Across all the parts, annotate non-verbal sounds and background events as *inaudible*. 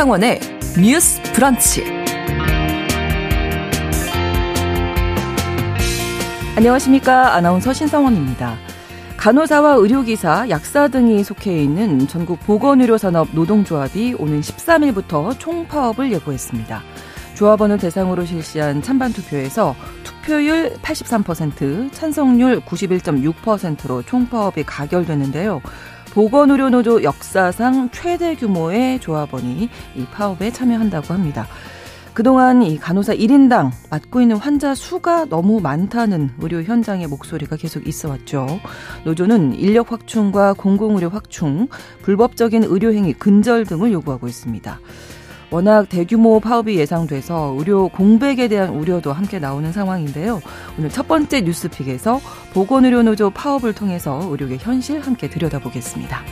신성원의 뉴스 브런치. 안녕하십니까. 아나운서 신성원입니다. 간호사와 의료기사, 약사 등이 속해 있는 전국 보건의료산업 노동조합이 오는 13일부터 총파업을 예고했습니다. 조합원을 대상으로 실시한 찬반 투표에서 투표율 83%, 찬성률 91.6%로 총파업이 가결됐는데요. 보건의료노조 역사상 최대 규모의 조합원이 이 파업에 참여한다고 합니다. 그동안 이 간호사 1인당 맡고 있는 환자 수가 너무 많다는 의료 현장의 목소리가 계속 있어 왔죠. 노조는 인력 확충과 공공의료 확충, 불법적인 의료행위 근절 등을 요구하고 있습니다. 워낙 대규모 파업이 예상돼서 의료 공백에 대한 우려도 함께 나오는 상황인데요. 오늘 첫 번째 뉴스픽에서 보건의료노조 파업을 통해서 의료계 현실 함께 들여다보겠습니다.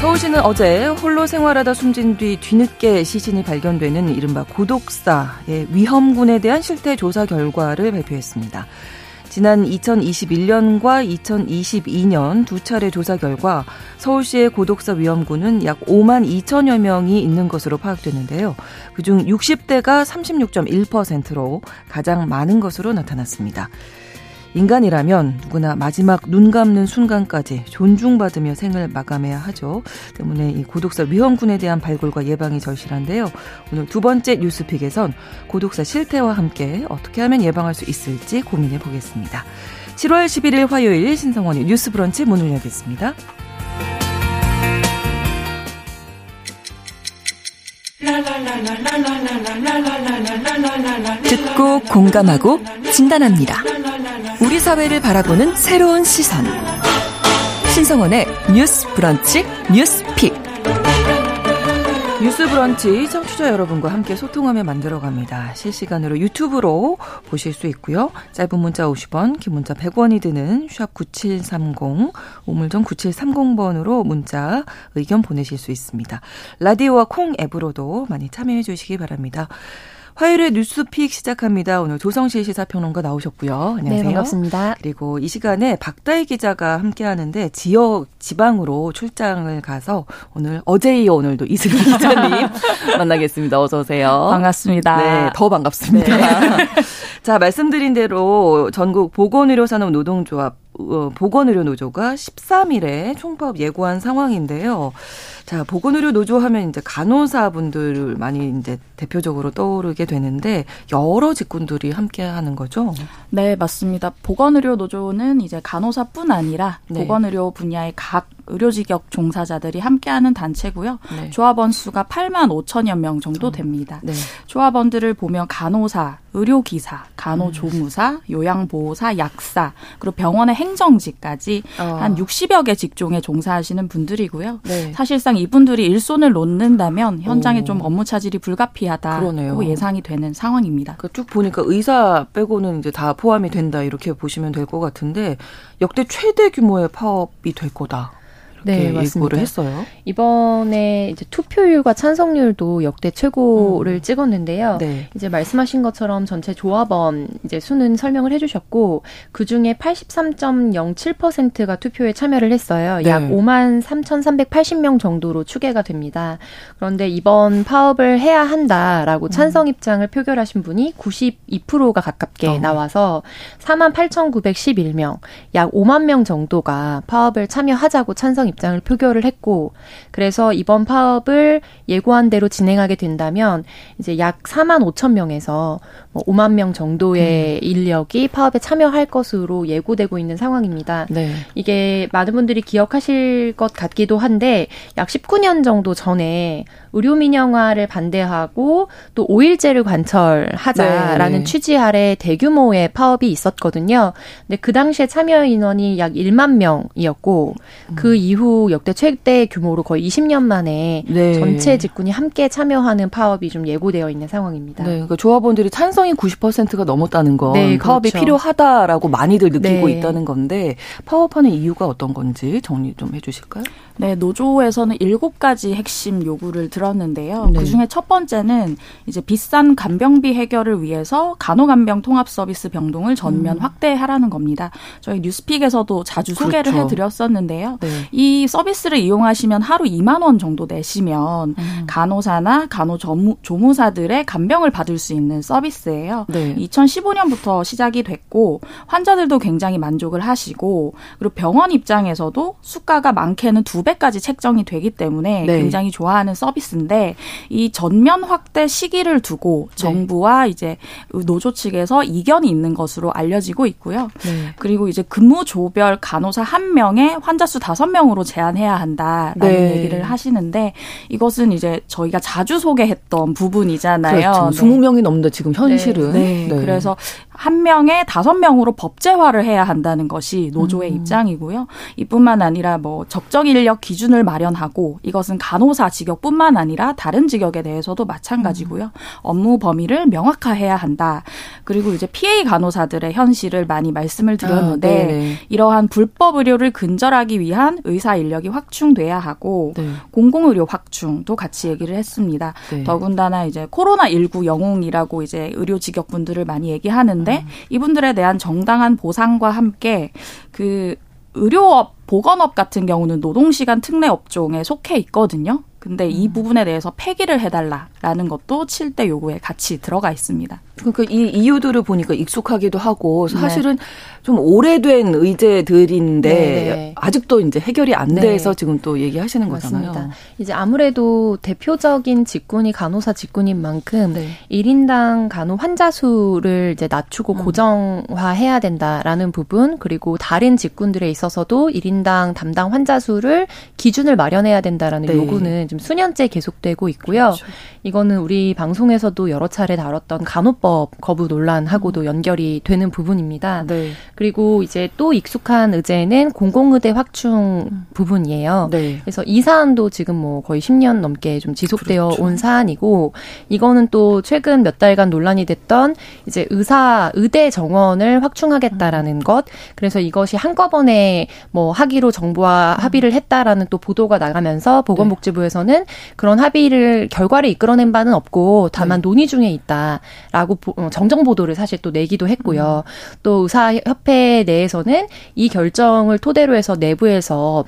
서울시는 어제 홀로 생활하다 숨진 뒤 뒤늦게 시신이 발견되는 이른바 고독사의 위험군에 대한 실태 조사 결과를 발표했습니다. 지난 2021년과 2022년 두 차례 조사 결과 서울시의 고독사 위험군은 약 5만 2천여 명이 있는 것으로 파악됐는데요. 그중 60대가 36.1%로 가장 많은 것으로 나타났습니다. 인간이라면 누구나 마지막 눈 감는 순간까지 존중받으며 생을 마감해야 하죠. 때문에 이 고독사 위험군에 대한 발굴과 예방이 절실한데요. 오늘 두 번째 뉴스픽에선 고독사 실태와 함께 어떻게 하면 예방할 수 있을지 고민해 보겠습니다. 7월 11일 화요일 신성원의 뉴스 브런치 문을 열겠습니다. 듣고 공감하고 진단합니다. 사회를 바라보는 새로운 시선. 신성원의 뉴스 브런치 뉴스 픽. 뉴스 브런치 청취자 여러분과 함께 소통하며 만들어갑니다. 실시간으로 유튜브로 보실 수 있고요. 짧은 문자 50원, 긴 문자 100원이 드는 샵 9730, 우물정 9730번으로 문자 의견 보내실 수 있습니다. 라디오와 콩 앱으로도 많이 참여해 주시기 바랍니다. 화요일에 뉴스픽 시작합니다. 오늘 조성실 시사평론가 나오셨고요. 안녕하세요. 네, 반갑습니다. 그리고 이 시간에 박다희 기자가 함께 하는데 지역 지방으로 출장을 가서 오늘 어제 이어 오늘도 이슬기 *laughs* 기자님 만나겠습니다. 어서 오세요. 반갑습니다. 네, 더 반갑습니다. 네. *laughs* 자, 말씀드린 대로 전국 보건의료산업 노동조합 어, 보건의료노조가 13일에 총파업 예고한 상황인데요. 자, 보건의료 노조 하면 이제 간호사분들 많이 이제 대표적으로 떠오르게 되는데 여러 직군들이 함께 하는 거죠? 네, 맞습니다. 보건의료 노조는 이제 간호사뿐 아니라 네. 보건의료 분야의 각 의료직역 종사자들이 함께하는 단체고요. 네. 조합원 수가 8만 5천여 명 정도 음. 됩니다. 네. 조합원들을 보면 간호사, 의료기사, 간호조무사, 음. 요양보호사, 약사, 그리고 병원의 행정직까지 어. 한 60여 개 직종에 종사하시는 분들이고요. 네. 사실상 이분들이 일손을 놓는다면 현장에 오. 좀 업무 차질이 불가피하다고 그러네요. 예상이 되는 상황입니다. 그러니까 쭉 보니까 의사 빼고는 이제 다 포함이 된다 이렇게 보시면 될 것 같은데 역대 최대 규모의 파업이 될 거다. 네, 맞습니다. 했어요. 이번에 이제 투표율과 찬성률도 역대 최고를 음. 찍었는데요. 네. 이제 말씀하신 것처럼 전체 조합원 이제 수는 설명을 해주셨고 그 중에 83.07%가 투표에 참여를 했어요. 네. 약 5만 3,380명 정도로 추계가 됩니다. 그런데 이번 파업을 해야 한다라고 음. 찬성 입장을 표결하신 분이 92%가 가깝게 어. 나와서 4만 8,911명, 약 5만 명 정도가 파업을 참여하자고 찬성 입장을 표결을 했고 그래서 이번 파업을 예고한 대로 진행하게 된다면 이제 약 4만 5천 명에서 뭐 5만 명 정도의 음. 인력이 파업에 참여할 것으로 예고되고 있는 상황입니다. 네. 이게 많은 분들이 기억하실 것 같기도 한데 약 19년 정도 전에 의료 민영화를 반대하고 또 5일제를 관철하자라는 네. 취지 아래 대규모의 파업이 있었거든요. 근데 그 당시에 참여 인원이 약 1만 명이었고 음. 그 이후 역대 최대 규모로 거의 20년 만에 네. 전체 직군이 함께 참여하는 파업이 좀 예고되어 있는 상황입니다. 네, 그러니까 조합원들이 찬성이 90%가 넘었다는 건 네, 파업이 그렇죠. 필요하다라고 많이들 느끼고 네. 있다는 건데 파업하는 이유가 어떤 건지 정리 좀 해주실까요? 네, 노조에서는 일곱 가지 핵심 요구를 들었는데요. 네. 그 중에 첫 번째는 이제 비싼 간병비 해결을 위해서 간호간병 통합 서비스 병동을 전면 음. 확대하라는 겁니다. 저희 뉴스픽에서도 자주 그렇죠. 소개를 해드렸었는데요. 네. 이 서비스를 이용하시면 하루 2만 원 정도 내시면 음. 간호사나 간호조무사들의 간병을 받을 수 있는 서비스예요. 네. 2015년부터 시작이 됐고 환자들도 굉장히 만족을 하시고 그리고 병원 입장에서도 수가가 많게는 두배 까지 책정이 되기 때문에 네. 굉장히 좋아하는 서비스인데 이 전면 확대 시기를 두고 네. 정부와 이제 노조 측에서 이견이 있는 것으로 알려지고 있고요. 네. 그리고 이제 근무 조별 간호사 한 명에 환자 수 다섯 명으로 제한해야 한다라는 네. 얘기를 하시는데 이것은 이제 저희가 자주 소개했던 부분이잖아요. 그렇죠. 20명이 넘는데 지금 현실은. 네. 네. 그래서 한 명에 다섯 명으로 법제화를 해야 한다는 것이 노조의 음. 입장이고요. 이뿐만 아니라 뭐 적정 인력 기준을 마련하고 이것은 간호사 직역뿐만 아니라 다른 직역에 대해서도 마찬가지고요. 음. 업무 범위를 명확화해야 한다. 그리고 이제 PA 간호사들의 현실을 많이 말씀을 드렸는데 아, 이러한 불법 의료를 근절하기 위한 의사 인력이 확충돼야 하고 네. 공공 의료 확충도 같이 얘기를 했습니다. 네. 더군다나 이제 코로나 19 영웅이라고 이제 의료 직역분들을 많이 얘기하는 있는데 음. 이분들에 대한 정당한 보상과 함께 그 의료업, 보건업 같은 경우는 노동시간 특례 업종에 속해 있거든요. 근데 이 음. 부분에 대해서 폐기를 해달라라는 것도 7대 요구에 같이 들어가 있습니다. 그러니까 이 이유들을 보니까 익숙하기도 하고 사실은 네. 좀 오래된 의제들인데 네네. 네. 아직도 이제 해결이 안 네. 돼서 네. 지금 또 얘기하시는 맞습니다. 거잖아요. 이제 아무래도 대표적인 직군이 간호사 직군인 만큼 네. 1인당 간호 환자 수를 이제 낮추고 음. 고정화해야 된다라는 부분 그리고 다른 직군들에 있어서도 1인당 담당 환자 수를 기준을 마련해야 된다라는 네. 요구는 좀 수년째 계속되고 있고요. 그렇죠. 이거는 우리 방송에서도 여러 차례 다뤘던 간호법 거부 논란하고도 음. 연결이 되는 부분입니다. 네. 그리고 이제 또 익숙한 의제는 공공의대 확충 음. 부분이에요. 네. 그래서 이 사안도 지금 뭐 거의 10년 넘게 좀 지속되어 그렇죠. 온 사안이고 이거는 또 최근 몇 달간 논란이 됐던 이제 의사 의대 정원을 확충하겠다라는 음. 것. 그래서 이것이 한꺼번에 뭐 하기로 정부와 음. 합의를 했다라는 또 보도가 나가면서 보건복지부에서는 네. 그런 합의를 결과를 이끌어 드러낸 바는 없고 다만 네. 논의 중에 있다라고 어, 정정 보도를 사실 또 내기도 했고요. 음. 또 의사협회 내에서는 이 결정을 토대로 해서 내부에서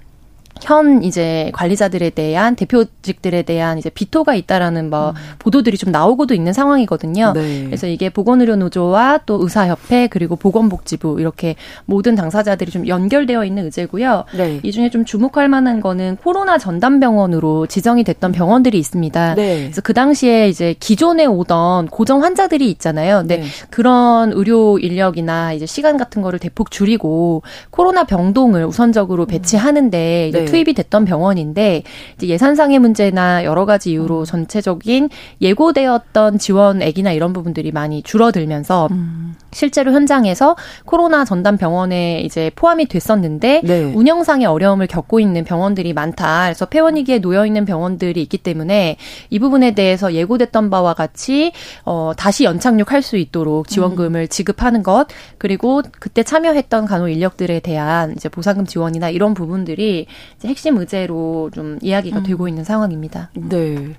현 이제 관리자들에 대한 대표직들에 대한 이제 비토가 있다라는 뭐 음. 보도들이 좀 나오고도 있는 상황이거든요. 네. 그래서 이게 보건의료 노조와 또 의사협회 그리고 보건복지부 이렇게 모든 당사자들이 좀 연결되어 있는 의제고요. 네. 이 중에 좀 주목할 만한 거는 코로나 전담 병원으로 지정이 됐던 병원들이 있습니다. 네. 그래서 그 당시에 이제 기존에 오던 고정 환자들이 있잖아요. 근데 네. 그런 의료 인력이나 이제 시간 같은 거를 대폭 줄이고 코로나 병동을 우선적으로 배치하는데 음. 네. 투입이 됐던 병원인데 이제 예산상의 문제나 여러 가지 이유로 음. 전체적인 예고되었던 지원액이나 이런 부분들이 많이 줄어들면서 음. 실제로 현장에서 코로나 전담 병원에 이제 포함이 됐었는데 네. 운영상의 어려움을 겪고 있는 병원들이 많다. 그래서 폐원 위기에 놓여 있는 병원들이 있기 때문에 이 부분에 대해서 예고됐던 바와 같이 어 다시 연착륙할 수 있도록 지원금을 음. 지급하는 것 그리고 그때 참여했던 간호 인력들에 대한 이제 보상금 지원이나 이런 부분들이 이제 핵심 의제로 좀 이야기가 음. 되고 있는 상황입니다. 네.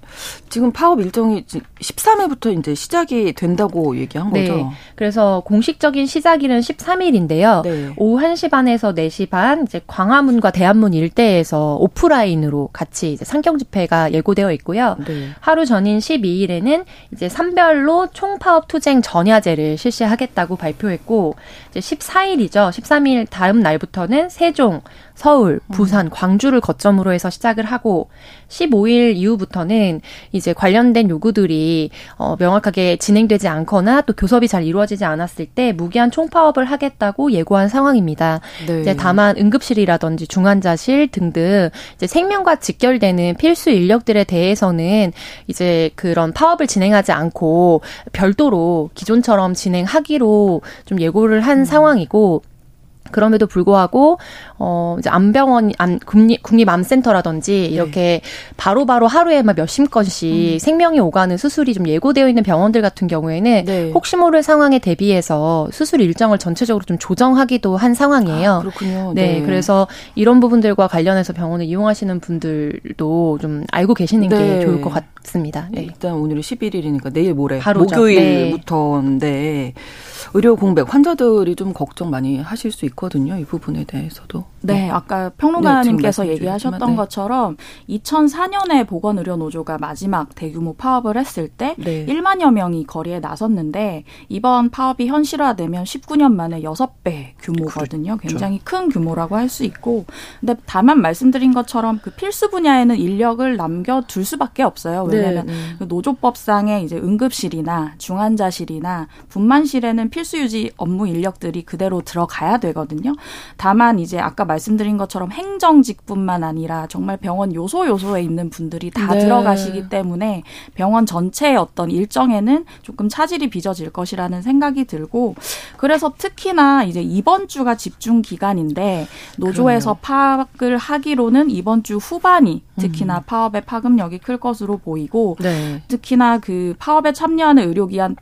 지금 파업 일정이 13일부터 이제 시작이 된다고 얘기한 네. 거죠. 그래서 공식적인 시작일은 13일인데요. 네. 오후 1시 반에서 4시 반 이제 광화문과 대한문 일대에서 오프라인으로 같이 이제 상경 집회가 예고되어 있고요. 네. 하루 전인 12일에는 이제 산별로 총파업 투쟁 전야제를 실시하겠다고 발표했고 이제 14일이죠. 13일 다음 날부터는 세종, 서울, 부산, 음. 광주를 거점으로 해서 시작을 하고 15일 이후부터는 이제 관련된 요구들이 어 명확하게 진행되지 않거나 또 교섭이 잘 이루어지지 않았을 때 무기한 총파업을 하겠다고 예고한 상황입니다. 네. 이제 다만 응급실이라든지 중환자실 등등 이제 생명과 직결되는 필수 인력들에 대해서는 이제 그런 파업을 진행하지 않고 별도로 기존처럼 진행하기로 좀 예고를 한 음. 상황이고 그럼에도 불구하고 어 이제 암병원 암 국립 국립암센터라든지 네. 이렇게 바로바로 바로 하루에 막 몇십 건씩 음. 생명이 오가는 수술이 좀 예고되어 있는 병원들 같은 경우에는 네. 혹시 모를 상황에 대비해서 수술 일정을 전체적으로 좀 조정하기도 한 상황이에요. 아, 그렇군요. 네. 네. 그래서 이런 부분들과 관련해서 병원을 이용하시는 분들도 좀 알고 계시는 게 네. 좋을 것 같습니다. 네. 일단 오늘이 11일이니까 내일 모레 바로죠. 목요일부터인데 네. 의료 공백 환자들이 좀 걱정 많이 하실 수 있거든요. 이 부분에 대해서도. 네, 아까 평론가님께서 네, 얘기하셨던 네. 것처럼 2004년에 보건의료 노조가 마지막 대규모 파업을 했을 때 네. 1만여 명이 거리에 나섰는데 이번 파업이 현실화되면 19년 만에 6배 규모거든요. 그렇죠. 굉장히 큰 규모라고 할 수 있고 근데 다만 말씀드린 것처럼 그 필수 분야에는 인력을 남겨둘 수밖에 없어요. 왜냐하면 네, 네. 그 노조법상의 이제 응급실이나 중환자실이나 분만실에는 필수 유지 업무 인력들이 그대로 들어가야 되거든요. 다만 이제 아까 말 씀드린 것처럼 행정직뿐만 아니라 정말 병원 요소 요소에 있는 분들이 다 네. 들어가시기 때문에 병원 전체의 어떤 일정에는 조금 차질이 빚어질 것이라는 생각이 들고 그래서 특히나 이제 이번 주가 집중 기간인데 노조에서 그럼요. 파악을 하기로는 이번 주 후반이 특히나 음. 파업의 파급력이 클 것으로 보이고 네. 특히나 그 파업에 참여하는 의료기관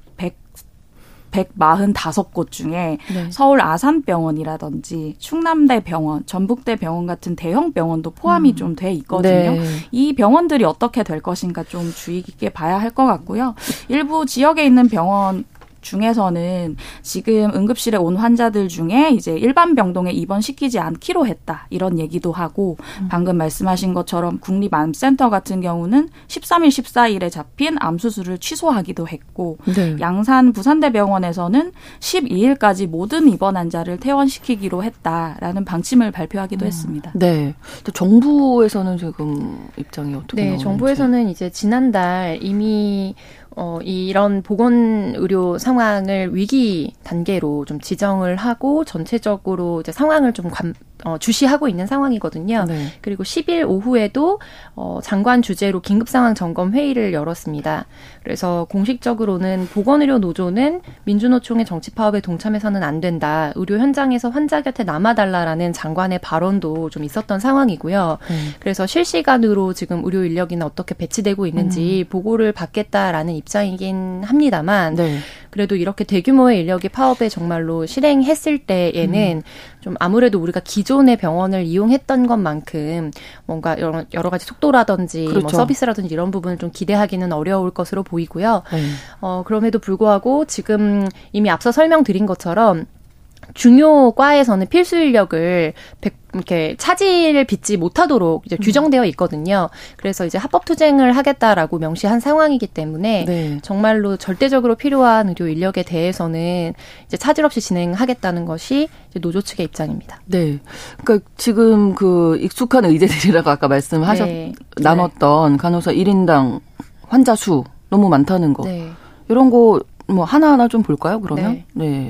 145곳 중에 네. 서울 아산병원이라든지 충남대 병원, 전북대 병원 같은 대형 병원도 포함이 음. 좀돼 있거든요. 네. 이 병원들이 어떻게 될 것인가 좀 주의 깊게 봐야 할 것 같고요. 일부 지역에 있는 병원 중에서는 지금 응급실에 온 환자들 중에 이제 일반 병동에 입원시키지 않기로 했다. 이런 얘기도 하고 음. 방금 말씀하신 것처럼 국립암센터 같은 경우는 13일, 14일에 잡힌 암 수술을 취소하기도 했고 네. 양산 부산대병원에서는 12일까지 모든 입원 환자를 퇴원시키기로 했다라는 방침을 발표하기도 음. 했습니다. 네. 또 정부에서는 지금 입장이 어떻게 네, 나오는지. 정부에서는 이제 지난달 이미 어, 이런 보건 의료 상황을 위기 단계로 좀 지정을 하고 전체적으로 이제 상황을 좀 관, 어, 주시하고 있는 상황이거든요. 네. 그리고 10일 오후에도 어, 장관 주재로 긴급 상황 점검 회의를 열었습니다. 그래서 공식적으로는 보건의료 노조는 민주노총의 정치 파업에 동참해서는 안 된다. 의료 현장에서 환자 곁에 남아달라라는 장관의 발언도 좀 있었던 상황이고요. 네. 그래서 실시간으로 지금 의료 인력이나 어떻게 배치되고 있는지 음. 보고를 받겠다라는 입장이긴 합니다만 네. 그래도 이렇게 대규모의 인력이 파업에 정말로 실행했을 때에는 음. 좀 아무래도 우리가 기존의 병원을 이용했던 것만큼 뭔가 여러, 여러 가지 속도라든지 뭐 그렇죠. 뭐 서비스라든지 이런 부분을 좀 기대하기는 어려울 것으로 보이고요. 네. 어, 그럼에도 불구하고 지금 이미 앞서 설명드린 것처럼 중요 과에서는 필수 인력을 100 이렇게 차질을 빚지 못하도록 이제 음. 규정되어 있거든요. 그래서 이제 합법 투쟁을 하겠다라고 명시한 상황이기 때문에 네. 정말로 절대적으로 필요한 의료 인력에 대해서는 이제 차질 없이 진행하겠다는 것이 이제 노조 측의 입장입니다. 네. 그러니까 지금 그 익숙한 의제들이라고 아까 말씀하셨 네. 나눴던 간호사 1인당 환자 수 너무 많다는 거. 네. 이런 거 뭐 하나하나 좀 볼까요, 그러면? 네.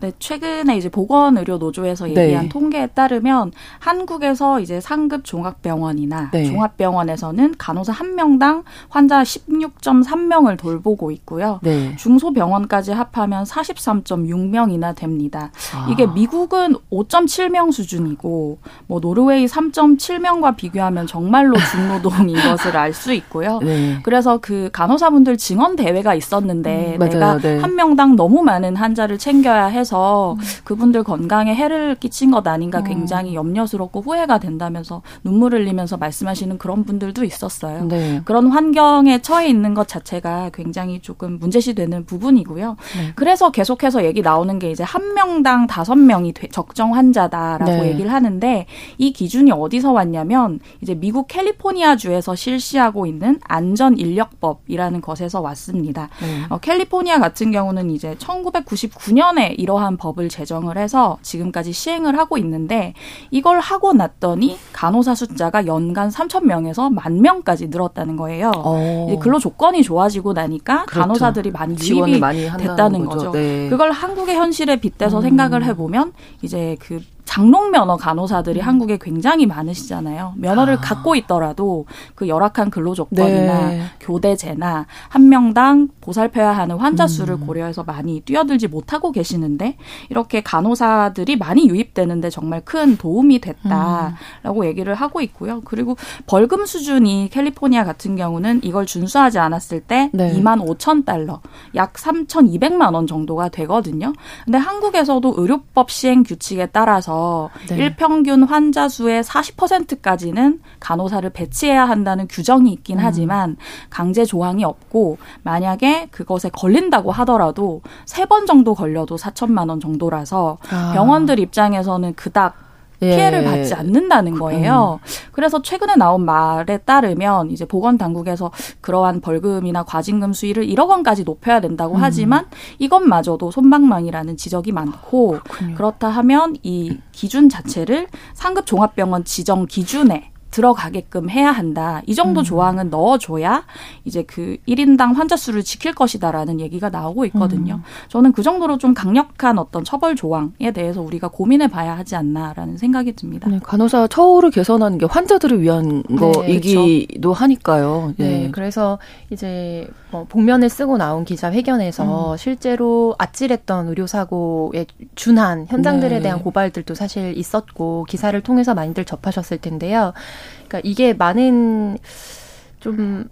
네. 네, 최근에 이제 보건의료노조에서 네. 얘기한 네. 통계에 따르면 한국에서 이제 상급 종합병원이나 네. 종합병원에서는 간호사 한 명당 환자 16.3명을 돌보고 있고요. 네. 중소병원까지 합하면 43.6명이나 됩니다. 아. 이게 미국은 5.7명 수준이고 뭐 노르웨이 3.7명과 비교하면 정말로 중노동인 *laughs* 것을 알 수 있고요. 네. 그래서 그 간호사분들 증언 대회가 있었는데 음, 내가 네. 한 명당 너무 많은 환자를 챙겨야 해서 해서 음. 그분들 건강에 해를 끼친 것 아닌가 어. 굉장히 염려스럽고 후회가 된다면서 눈물 흘리면서 말씀하시는 그런 분들도 있었어요. 네. 그런 환경에 처해 있는 것 자체가 굉장히 조금 문제시 되는 부분이고요. 네. 그래서 계속해서 얘기 나오는 게 이제 한 명당 다섯 명이 적정 환자다라고 네. 얘기를 하는데 이 기준이 어디서 왔냐면 이제 미국 캘리포니아 주에서 실시하고 있는 안전 인력법이라는 것에서 왔습니다. 네. 어, 캘리포니아 같은 경우는 이제 1999년에 이러 이러한 법을 제정을 해서 지금까지 시행을 하고 있는데 이걸 하고 났더니 간호사 숫자가 연간 3천 명에서 만 명까지 늘었다는 거예요. 어. 근로 조건이 좋아지고 나니까 그렇죠. 간호사들이 많이 유입이 많이 됐다는 거죠. 네. 그걸 한국의 현실에 빗대서 음. 생각을 해보면 이제 그 장롱 면허 간호사들이 음. 한국에 굉장히 많으시잖아요. 면허를 아. 갖고 있더라도 그 열악한 근로 조건이나 네. 교대제나 한 명당 보살펴야 하는 환자 수를 음. 고려해서 많이 뛰어들지 못하고 계시는데 이렇게 간호사들이 많이 유입되는데 정말 큰 도움이 됐다라고 음. 얘기를 하고 있고요. 그리고 벌금 수준이 캘리포니아 같은 경우는 이걸 준수하지 않았을 때 네. 2만 5천 달러, 약 3,200만 원 정도가 되거든요. 근데 한국에서도 의료법 시행 규칙에 따라서 네. 일평균 환자 수의 40%까지는 간호사를 배치해야 한다는 규정이 있긴 음. 하지만 강제 조항이 없고 만약에 그것에 걸린다고 하더라도 세 번 정도 걸려도 4천만 원 정도라서 아. 병원들 입장에서는 그닥 예. 피해를 받지 않는다는 거예요. 그래서 최근에 나온 말에 따르면 이제 보건 당국에서 그러한 벌금이나 과징금 수위를 1억 원까지 높여야 된다고 음. 하지만 이것마저도 손방망이라는 지적이 많고 그렇군요. 그렇다 하면 이 기준 자체를 상급 종합병원 지정 기준에 들어가게끔 해야 한다. 이 정도 음. 조항은 넣어줘야 이제 그 1인당 환자 수를 지킬 것이다라는 얘기가 나오고 있거든요. 음. 저는 그 정도로 좀 강력한 어떤 처벌 조항에 대해서 우리가 고민해 봐야 하지 않나라는 생각이 듭니다. 네, 간호사 처우를 개선하는 게 환자들을 위한 네, 거이기도 그렇죠. 하니까요. 네. 네. 그래서 이제 뭐 복면을 쓰고 나온 기자회견에서 음. 실제로 아찔했던 의료사고에 준한 현장들에 네. 대한 고발들도 사실 있었고 기사를 통해서 많이들 접하셨을 텐데요. 그러니까 이게 많은 좀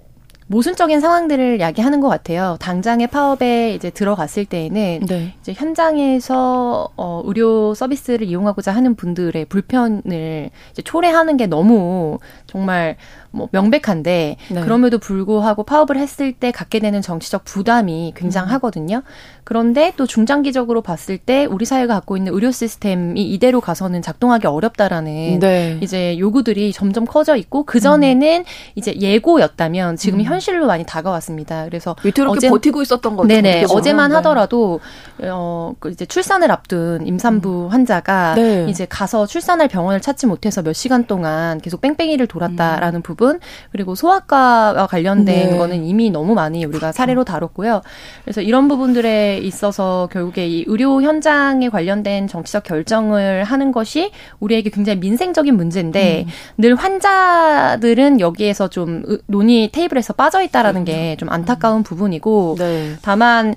모순적인 상황들을 야기하는 것 같아요. 당장의 파업에 이제 들어갔을 때에는 네. 이제 현장에서 어 의료 서비스를 이용하고자 하는 분들의 불편을 이제 초래하는 게 너무 정말 뭐 명백한데 네. 그럼에도 불구하고 파업을 했을 때 갖게 되는 정치적 부담이 굉장하거든요. 그런데 또 중장기적으로 봤을 때 우리 사회가 갖고 있는 의료 시스템이 이대로 가서는 작동하기 어렵다라는 네. 이제 요구들이 점점 커져 있고 그 전에는 음. 이제 예고였다면 지금 음. 현실로 많이 다가왔습니다. 그래서 위태롭게 어제, 버티고 있었던 거죠. 네네 어제만 네. 하더라도 어그 이제 출산을 앞둔 임산부 음. 환자가 네. 이제 가서 출산할 병원을 찾지 못해서 몇 시간 동안 계속 뺑뺑이를 돌았다라는 음. 부분 그리고 소아과와 관련된 네. 거는 이미 너무 많이 우리가 사례로 다뤘고요. 그래서 이런 부분들에 있어서 결국에 이 의료 현장에 관련된 정치적 결정을 하는 것이 우리에게 굉장히 민생적인 문제인데 음. 늘 환자들은 여기에서 좀 논의 테이블에서 빠져 있다라는 게좀 안타까운 부분이고 네. 다만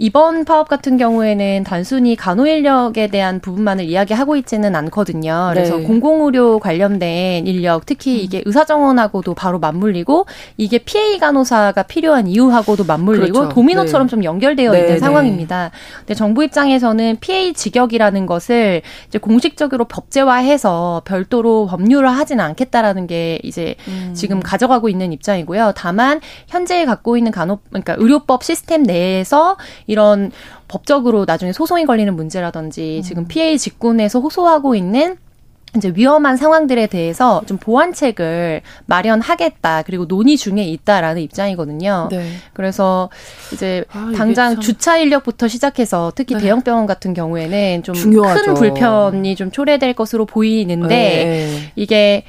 이번 파업 같은 경우에는 단순히 간호 인력에 대한 부분만을 이야기하고 있지는 않거든요. 그래서 네. 공공의료 관련된 인력, 특히 음. 이게 의사 정원하고도 바로 맞물리고 이게 PA 간호사가 필요한 이유하고도 맞물리고 그렇죠. 도미노처럼 네. 좀 연결되어 네. 있는 네. 상황입니다. 근데 정부 입장에서는 PA 직역이라는 것을 이제 공식적으로 법제화해서 별도로 법률화 하지는 않겠다라는 게 이제 음. 지금 가져가고 있는 입장이고요. 다만 현재 갖고 있는 간호 그러니까 의료법 시스템 내에서 이런 법적으로 나중에 소송이 걸리는 문제라든지 음. 지금 PA 직군에서 호소하고 있는 이제 위험한 상황들에 대해서 좀 보완책을 마련하겠다 그리고 논의 중에 있다라는 입장이거든요. 네. 그래서 이제 아, 당장 주차 인력부터 시작해서 특히 네. 대형 병원 같은 경우에는 좀 큰 불편이 좀 초래될 것으로 보이는데 네. 이게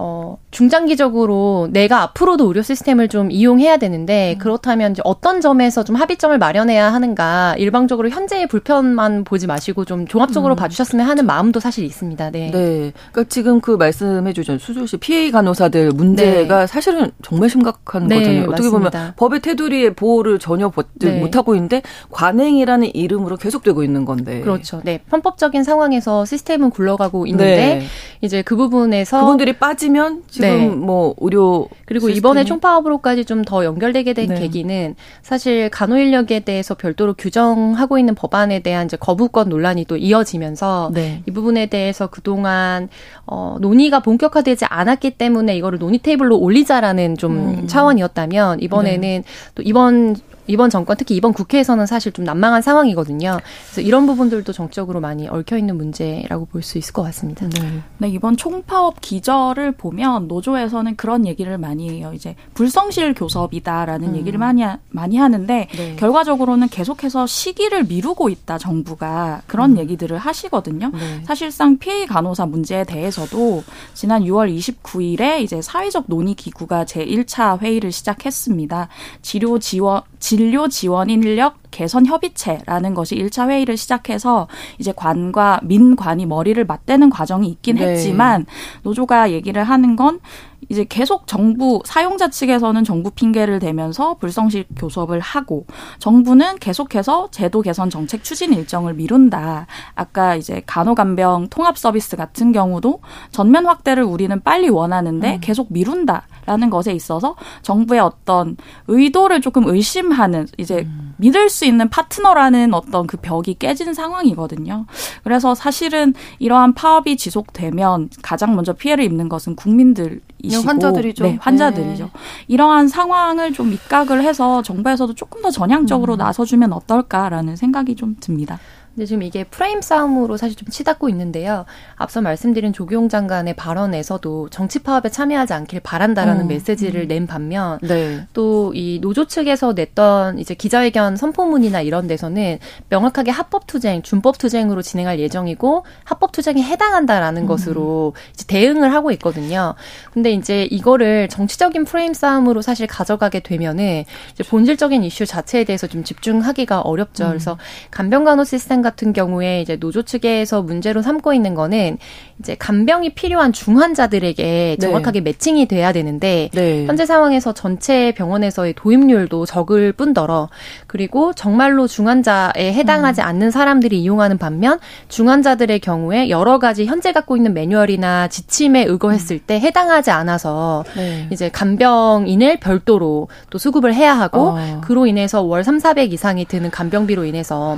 어, 중장기적으로 내가 앞으로도 의료 시스템을 좀 이용해야 되는데 음. 그렇다면 이제 어떤 점에서 좀 합의점을 마련해야 하는가 일방적으로 현재의 불편만 보지 마시고 좀 종합적으로 음. 봐주셨으면 하는 마음도 사실 있습니다. 네. 네. 그러니까 지금 그 말씀해 주신 수조씨 PA 간호사들 문제가 네. 사실은 정말 심각한 네, 거잖아요. 어떻게 맞습니다. 보면 법의 테두리의 보호를 전혀 네. 못하고 있는데 관행이라는 이름으로 계속되고 있는 건데. 그렇죠. 네. 편법적인 상황에서 시스템은 굴러가고 있는데 네. 이제 그 부분에서 그분들이 빠지 따지면 지금 네. 뭐 의료 그리고 시스템이? 이번에 총파업으로까지 좀 더 연결되게 된 네. 계기는 사실 간호 인력에 대해서 별도로 규정하고 있는 법안에 대한 이제 거부권 논란이 또 이어지면서 네. 이 부분에 대해서 그동안 어 논의가 본격화되지 않았기 때문에 이거를 논의 테이블로 올리자라는 좀 음. 차원이었다면 이번에는 네. 또 이번 이번 정권 특히 이번 국회에서는 사실 좀 난망한 상황이거든요. 그래서 이런 부분들도 정적으로 많이 얽혀 있는 문제라고 볼 수 있을 것 같습니다. 네. 네, 이번 총파업 기절을 보면 노조에서는 그런 얘기를 많이 해요. 이제 불성실 교섭이다라는 음. 얘기를 많이 많이 하는데 네. 결과적으로는 계속해서 시기를 미루고 있다 정부가 그런 음. 얘기들을 하시거든요. 네. 사실상 피해 간호사 문제에 대해서도 지난 6월 29일에 이제 사회적 논의 기구가 제 1차 회의를 시작했습니다. 치료 지원 진료 지원 인력 개선 협의체라는 것이 1차 회의를 시작해서 이제 관과 민관이 머리를 맞대는 과정이 있긴 네. 했지만 노조가 얘기를 하는 건 이제 계속 정부 사용자 측에서는 정부 핑계를 대면서 불성실 교섭을 하고 정부는 계속해서 제도 개선 정책 추진 일정을 미룬다. 아까 이제 간호간병 통합 서비스 같은 경우도 전면 확대를 우리는 빨리 원하는데 음. 계속 미룬다 라는 것에 있어서 정부의 어떤 의도를 조금 의심하는 이제 음. 믿을 수 있는 파트너라는 어떤 그 벽이 깨진 상황이거든요. 그래서 사실은 이러한 파업이 지속되면 가장 먼저 피해를 입는 것은 국민들 이시고 환자들이죠. 네, 환자들이죠. 네. 이러한 상황을 좀 입각을 해서 정부에서도 조금 더 전향적으로 음. 나서주면 어떨까라는 생각이 좀 듭니다. 근데 지금 이게 프레임 싸움으로 사실 좀 치닫고 있는데요. 앞서 말씀드린 조경 장관의 발언에서도 정치 파업에 참여하지 않길 바란다라는 음. 메시지를 낸 반면 네. 또이 노조 측에서 냈던 이제 기자회견 선포문이나 이런 데서는 명확하게 합법 투쟁, 준법 투쟁으로 진행할 예정이고 합법 투쟁에 해당한다라는 음. 것으로 이제 대응을 하고 있거든요. 근데 이제 이거를 정치적인 프레임 싸움으로 사실 가져가게 되면은 이제 본질적인 이슈 자체에 대해서 좀 집중하기가 어렵죠. 음. 그래서 간병간호 시스템 같은 경우에 이제 노조 측에서 문제로 삼고 있는 거는 이제 간병이 필요한 중환자들에게 네. 정확하게 네. 매칭이 돼야 되는데 네. 현재 상황에서 전체 병원에서의 도입률도 적을 뿐더러 그리고 정말로 중환자에 해당하지 음. 않는 사람들이 이용하는 반면 중환자들의 경우에 여러 가지 현재 갖고 있는 매뉴얼이나 지침에 의거했을 음. 때 해당하지 않아서 네. 이제 간병인을 별도로 또 수급을 해야 하고 어. 그로 인해서 월 3, 400 이상이 드는 간병비로 인해서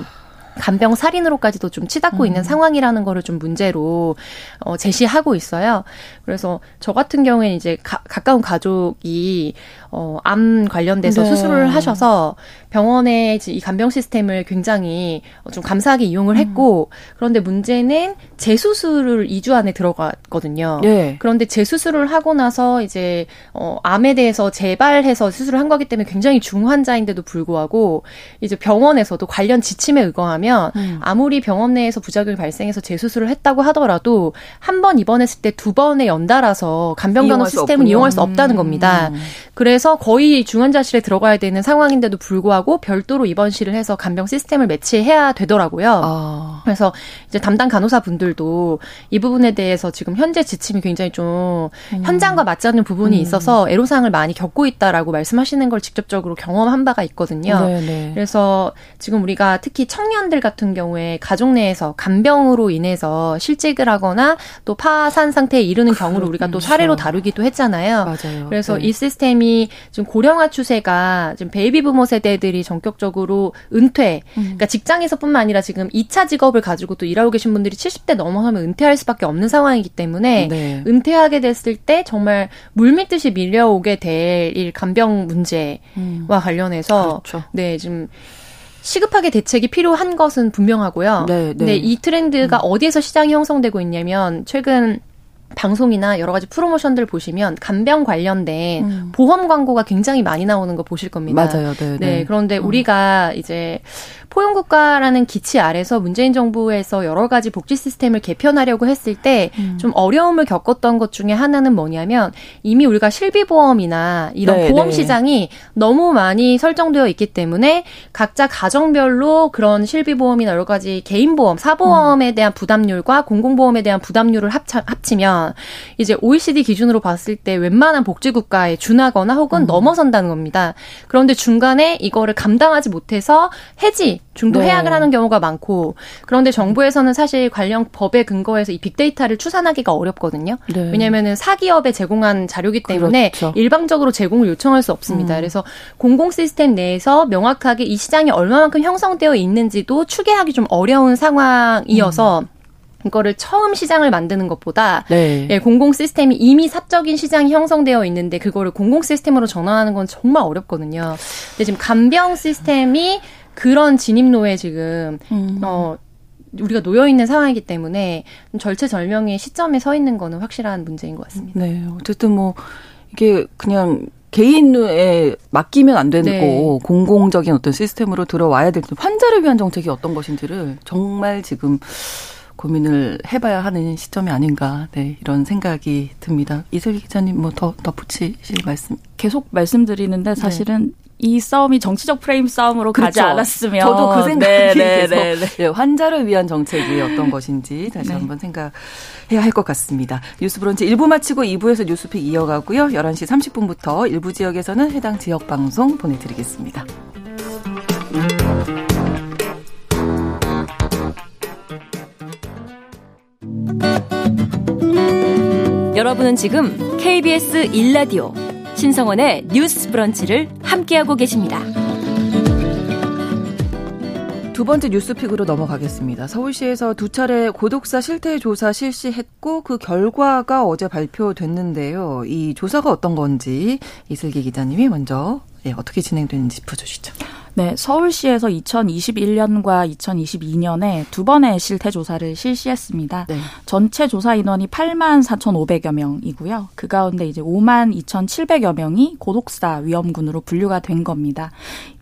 간병 살인으로까지도 좀 치닫고 음. 있는 상황이라는 거를 좀 문제로 어, 제시하고 있어요. 그래서 저 같은 경우에 이제 가, 가까운 가족이 어, 암 관련돼서 네. 수술을 하셔서 병원에 이 간병 시스템을 굉장히 좀 감사하게 이용을 음. 했고 음. 그런데 문제는 재수술을 2주 안에 들어갔거든요. 네. 그런데 재수술을 하고 나서 이제 어, 암에 대해서 재발해서 수술을 한 거기 때문에 굉장히 중환자인데도 불구하고 이제 병원에서도 관련 지침에 의거하면 음. 아무리 병원 내에서 부작용이 발생해서 재수술을 했다고 하더라도 한 번 입원했을 때 두 번에 연달아서 간병간호 시스템을 이용할 수 없다는 겁니다. 음. 그래서 거의 중환자실에 들어가야 되는 상황인데도 불구하고 별도로 입원실을 해서 간병 시스템을 매치해야 되더라고요. 아. 그래서 이제 담당 간호사 분들도 이 부분에 대해서 지금 현재 지침이 굉장히 좀 음. 현장과 맞지 않는 부분이 음. 있어서 애로사항을 많이 겪고 있다라고 말씀하시는 걸 직접적으로 경험한 바가 있거든요. 네네. 네. 그래서 지금 우리가 특히 청년들 같은 경우에 가족 내에서 간병으로 인해서 실직을 하거나 또 파산 상태에 이르는 경우를 우리가 또 사례로 다루기도 했잖아요. 맞아요. 그래서 네. 이 시스템이 지금 고령화 추세가 지금 베이비 부머 세대들이 전격적으로 은퇴, 음. 그러니까 직장에서뿐만 아니라 지금 2차 직업을 가지고 또 일하고 계신 분들이 70대 넘어서면 은퇴할 수밖에 없는 상황이기 때문에 네. 은퇴하게 됐을 때 정말 물밀듯이 밀려오게 될 이 간병 문제와 음. 관련해서 그렇죠. 네 지금 시급하게 대책이 필요한 것은 분명하고요. 네, 네. 근데 이 트렌드가 음. 어디에서 시장이 형성되고 있냐면 최근 방송이나 여러 가지 프로모션들 보시면 간병 관련된 음. 보험 광고가 굉장히 많이 나오는 거 보실 겁니다. 맞아요. 네. 네. 네 그런데 음. 우리가 이제 포용국가라는 기치 아래서 문재인 정부에서 여러 가지 복지 시스템을 개편하려고 했을 때좀 음. 어려움을 겪었던 것 중에 하나는 뭐냐면 이미 우리가 실비보험이나 이런 네, 보험 네. 시장이 너무 많이 설정되어 있기 때문에 각자 가정별로 그런 실비보험이나 여러 가지 개인보험, 사보험에 음. 대한 부담률과 공공보험에 대한 부담률을 합차, 합 이제 OECD 기준으로 봤을 때 웬만한 복지국가에 준하거나 혹은 음. 넘어선다는 겁니다. 그런데 중간에 이거를 감당하지 못해서 해지 중도 네. 해약을 하는 경우가 많고 그런데 정부에서는 사실 관련 법에 근거해서 이 빅데이터를 추산하기가 어렵거든요. 네. 왜냐하면 사기업에 제공한 자료기 때문에 그렇죠. 일방적으로 제공을 요청할 수 없습니다. 음. 그래서 공공 시스템 내에서 명확하게 이 시장이 얼마만큼 형성되어 있는지도 추계하기 좀 어려운 상황이어서 음. 이거를 처음 시장을 만드는 것보다 네. 예, 공공 시스템이 이미 사적인 시장이 형성되어 있는데 그거를 공공 시스템으로 전환하는 건 정말 어렵거든요. 근데 지금 간병 시스템이 그런 진입로에 지금 음. 어 우리가 놓여 있는 상황이기 때문에 절체절명의 시점에 서 있는 거는 확실한 문제인 것 같습니다. 네, 어쨌든 뭐 이게 그냥 개인에 맡기면 안 되고 네. 공공적인 어떤 시스템으로 들어와야 될 환자를 위한 정책이 어떤 것인지를 정말 지금 고민을 해봐야 하는 시점이 아닌가, 네, 이런 생각이 듭니다. 이슬기 기자님 뭐 더 덧붙이실 말씀? 계속 말씀드리는데 네. 사실은 네. 이 싸움이 정치적 프레임 싸움으로 그렇죠. 가지 않았으면 저도 그 생각이 네, 네, 네, 네. 네, 환자를 위한 정책이 어떤 *laughs* 것인지 다시 네. 한번 생각해야 할 것 같습니다. 뉴스 브런치 1부 마치고 2부에서 뉴스픽 이어가고요. 11시 30분부터 일부 지역에서는 해당 지역 방송 보내드리겠습니다. 여러분은 지금 KBS 1라디오 신성원의 뉴스 브런치를 함께하고 계십니다. 두 번째 뉴스픽으로 넘어가겠습니다. 서울시에서 두 차례 고독사 실태 조사 실시했고 그 결과가 어제 발표됐는데요. 이 조사가 어떤 건지 이슬기 기자님이 먼저 예, 어떻게 진행되는지 짚어주시죠. 네, 서울시에서 2021년과 2022년에 두 번의 실태 조사를 실시했습니다. 네. 전체 조사 인원이 8만 4,500여 명이고요. 그 가운데 이제 5만 2,700여 명이 고독사 위험군으로 분류가 된 겁니다.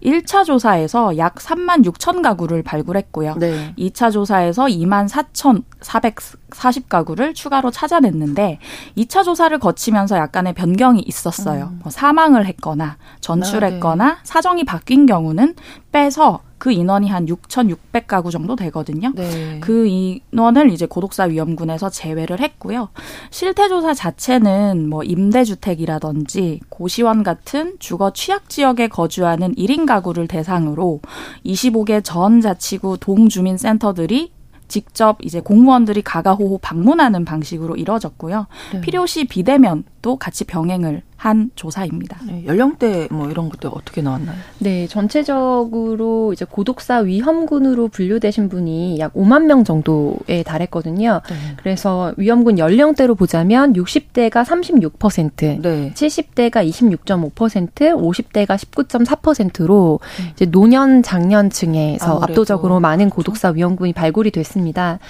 1차 조사에서 약 3만 6천 가구를 발굴했고요. 네. 2차 조사에서 2만 4,440 가구를 추가로 찾아냈는데 2차 조사를 거치면서 약간의 변경이 있었어요. 음. 뭐 사망을 했거나 전출했거나 아, 네. 사정이 바뀐 경우는 빼서 그 인원이 한 6,600가구 정도 되거든요. 네. 그 인원을 이제 고독사 위험군에서 제외를 했고요. 실태조사 자체는 뭐 임대주택이라든지 고시원 같은 주거 취약 지역에 거주하는 1인 가구를 대상으로 25개 전 자치구 동주민센터들이 직접 이제 공무원들이 가가호호 방문하는 방식으로 이뤄졌고요. 네. 필요시 비대면도 같이 병행을 한 조사입니다. 네, 연령대 뭐 이런 것도 어떻게 나왔나요? 네, 전체적으로 이제 고독사 위험군으로 분류되신 분이 약 5만 명 정도에 달했거든요. 네. 그래서 위험군 연령대로 보자면 60대가 36%, 네. 70대가 26.5%, 50대가 19.4%로 음. 이제 노년 장년층에서 아무래도. 압도적으로 많은 고독사 위험군이 발굴이 됐습니다.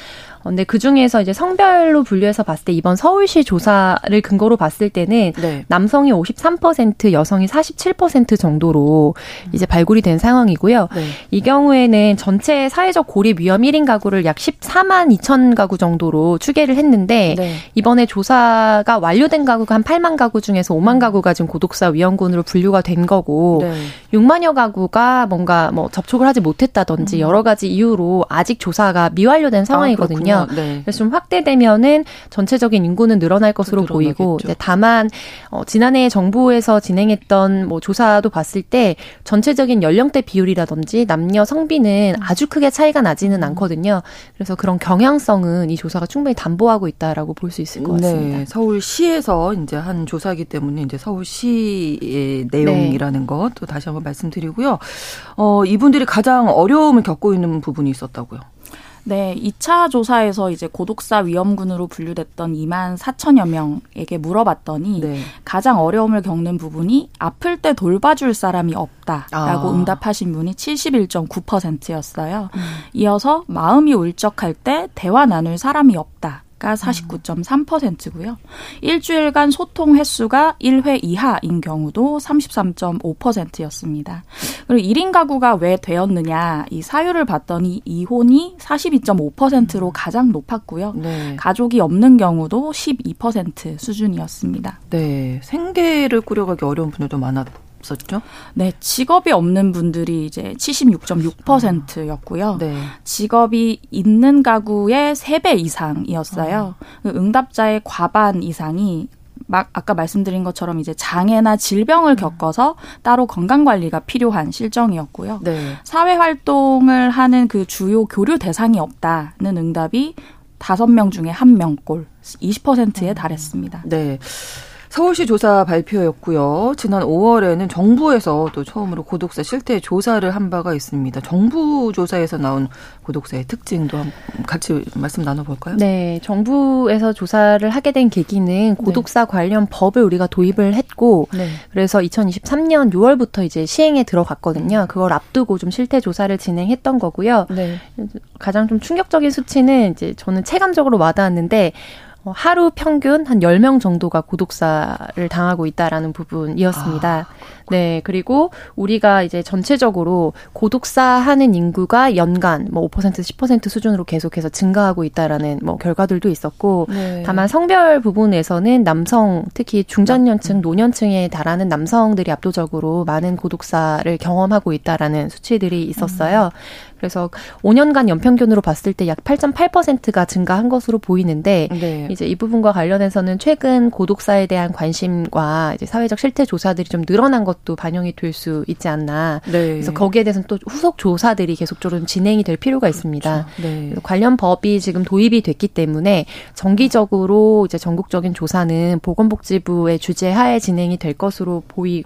근데 그 중에서 이제 성별로 분류해서 봤을 때 이번 서울시 조사를 근거로 봤을 때는 네. 남성이 53% 여성이 47% 정도로 이제 발굴이 된 상황이고요. 네. 이 경우에는 전체 사회적 고립 위험 1인 가구를 약 14만 2천 가구 정도로 추계를 했는데 네. 이번에 조사가 완료된 가구가 한 8만 가구 중에서 5만 가구가 지금 고독사 위험군으로 분류가 된 거고 네. 6만여 가구가 뭔가 뭐 접촉을 하지 못했다든지 음. 여러 가지 이유로 아직 조사가 미완료된 아, 상황이거든요. 아, 네. 그래서 좀 확대되면은 전체적인 인구는 늘어날 것으로 보이고 다만 어, 지난해 정부에서 진행했던 뭐 조사도 봤을 때 전체적인 연령대 비율이라든지 남녀 성비는 음. 아주 크게 차이가 나지는 않거든요. 그래서 그런 경향성은 이 조사가 충분히 담보하고 있다라고 볼 수 있을 것 네. 같습니다. 네, 서울시에서 이제 한 조사이기 때문에 이제 서울시의 내용이라는 네. 것또 다시 한번 말씀드리고요. 어, 이분들이 가장 어려움을 겪고 있는 부분이 있었다고요. 네, 2차 조사에서 이제 고독사 위험군으로 분류됐던 2만 4천여 명에게 물어봤더니 네. 가장 어려움을 겪는 부분이 아플 때 돌봐줄 사람이 없다라고 아. 응답하신 분이 71.9%였어요. 음. 이어서 마음이 울적할 때 대화 나눌 사람이 없다. 가 49.3%고요. 일주일간 소통 횟수가 1회 이하인 경우도 33.5%였습니다. 그리고 1인 가구가 왜 되었느냐, 이 사유를 봤더니 이혼이 42.5%로 가장 높았고요. 네. 가족이 없는 경우도 12% 수준이었습니다. 네. 생계를 꾸려가기 어려운 분들도 많았 없었죠? 네, 직업이 없는 분들이 이제 76.6%였고요. 네. 직업이 있는 가구의 3배 이상이었어요. 어. 응답자의 과반 이상이 막 아까 말씀드린 것처럼 이제 장애나 질병을 음. 겪어서 따로 건강 관리가 필요한 실정이었고요. 네. 사회 활동을 하는 그 주요 교류 대상이 없다는 응답이 다섯 명 중에 한 명꼴 20%에 음. 달했습니다. 네. 서울시 조사 발표였고요. 지난 5월에는 정부에서 또 처음으로 고독사 실태 조사를 한 바가 있습니다. 정부 조사에서 나온 고독사의 특징도 같이 말씀 나눠볼까요? 네, 정부에서 조사를 하게 된 계기는 고독사 네. 관련 법을 우리가 도입을 했고, 네. 그래서 2023년 6월부터 이제 시행에 들어갔거든요. 그걸 앞두고 좀 실태 조사를 진행했던 거고요. 네. 가장 좀 충격적인 수치는 이제 저는 체감적으로 와닿았는데 어, 하루 평균 한 10명 정도가 고독사를 당하고 있다라는 부분이었습니다. 아. 네, 그리고 우리가 이제 전체적으로 고독사 하는 인구가 연간 뭐 5% 10% 수준으로 계속해서 증가하고 있다라는 뭐 결과들도 있었고 네. 다만 성별 부분에서는 남성 특히 중장년층, 노년층에 달하는 남성들이 압도적으로 많은 고독사를 경험하고 있다라는 수치들이 있었어요. 음. 그래서 5년간 연평균으로 봤을 때 약 8.8%가 증가한 것으로 보이는데 네. 이제 이 부분과 관련해서는 최근 고독사에 대한 관심과 이제 사회적 실태 조사들이 좀 늘어난 것도 반영이 될 수 있지 않나. 네. 그래서 거기에 대해서는 또 후속 조사들이 계속적으로 진행이 될 필요가 있습니다. 그렇죠. 네. 관련 법이 지금 도입이 됐기 때문에 정기적으로 이제 전국적인 조사는 보건복지부의 주재 하에 진행이 될 것으로 보이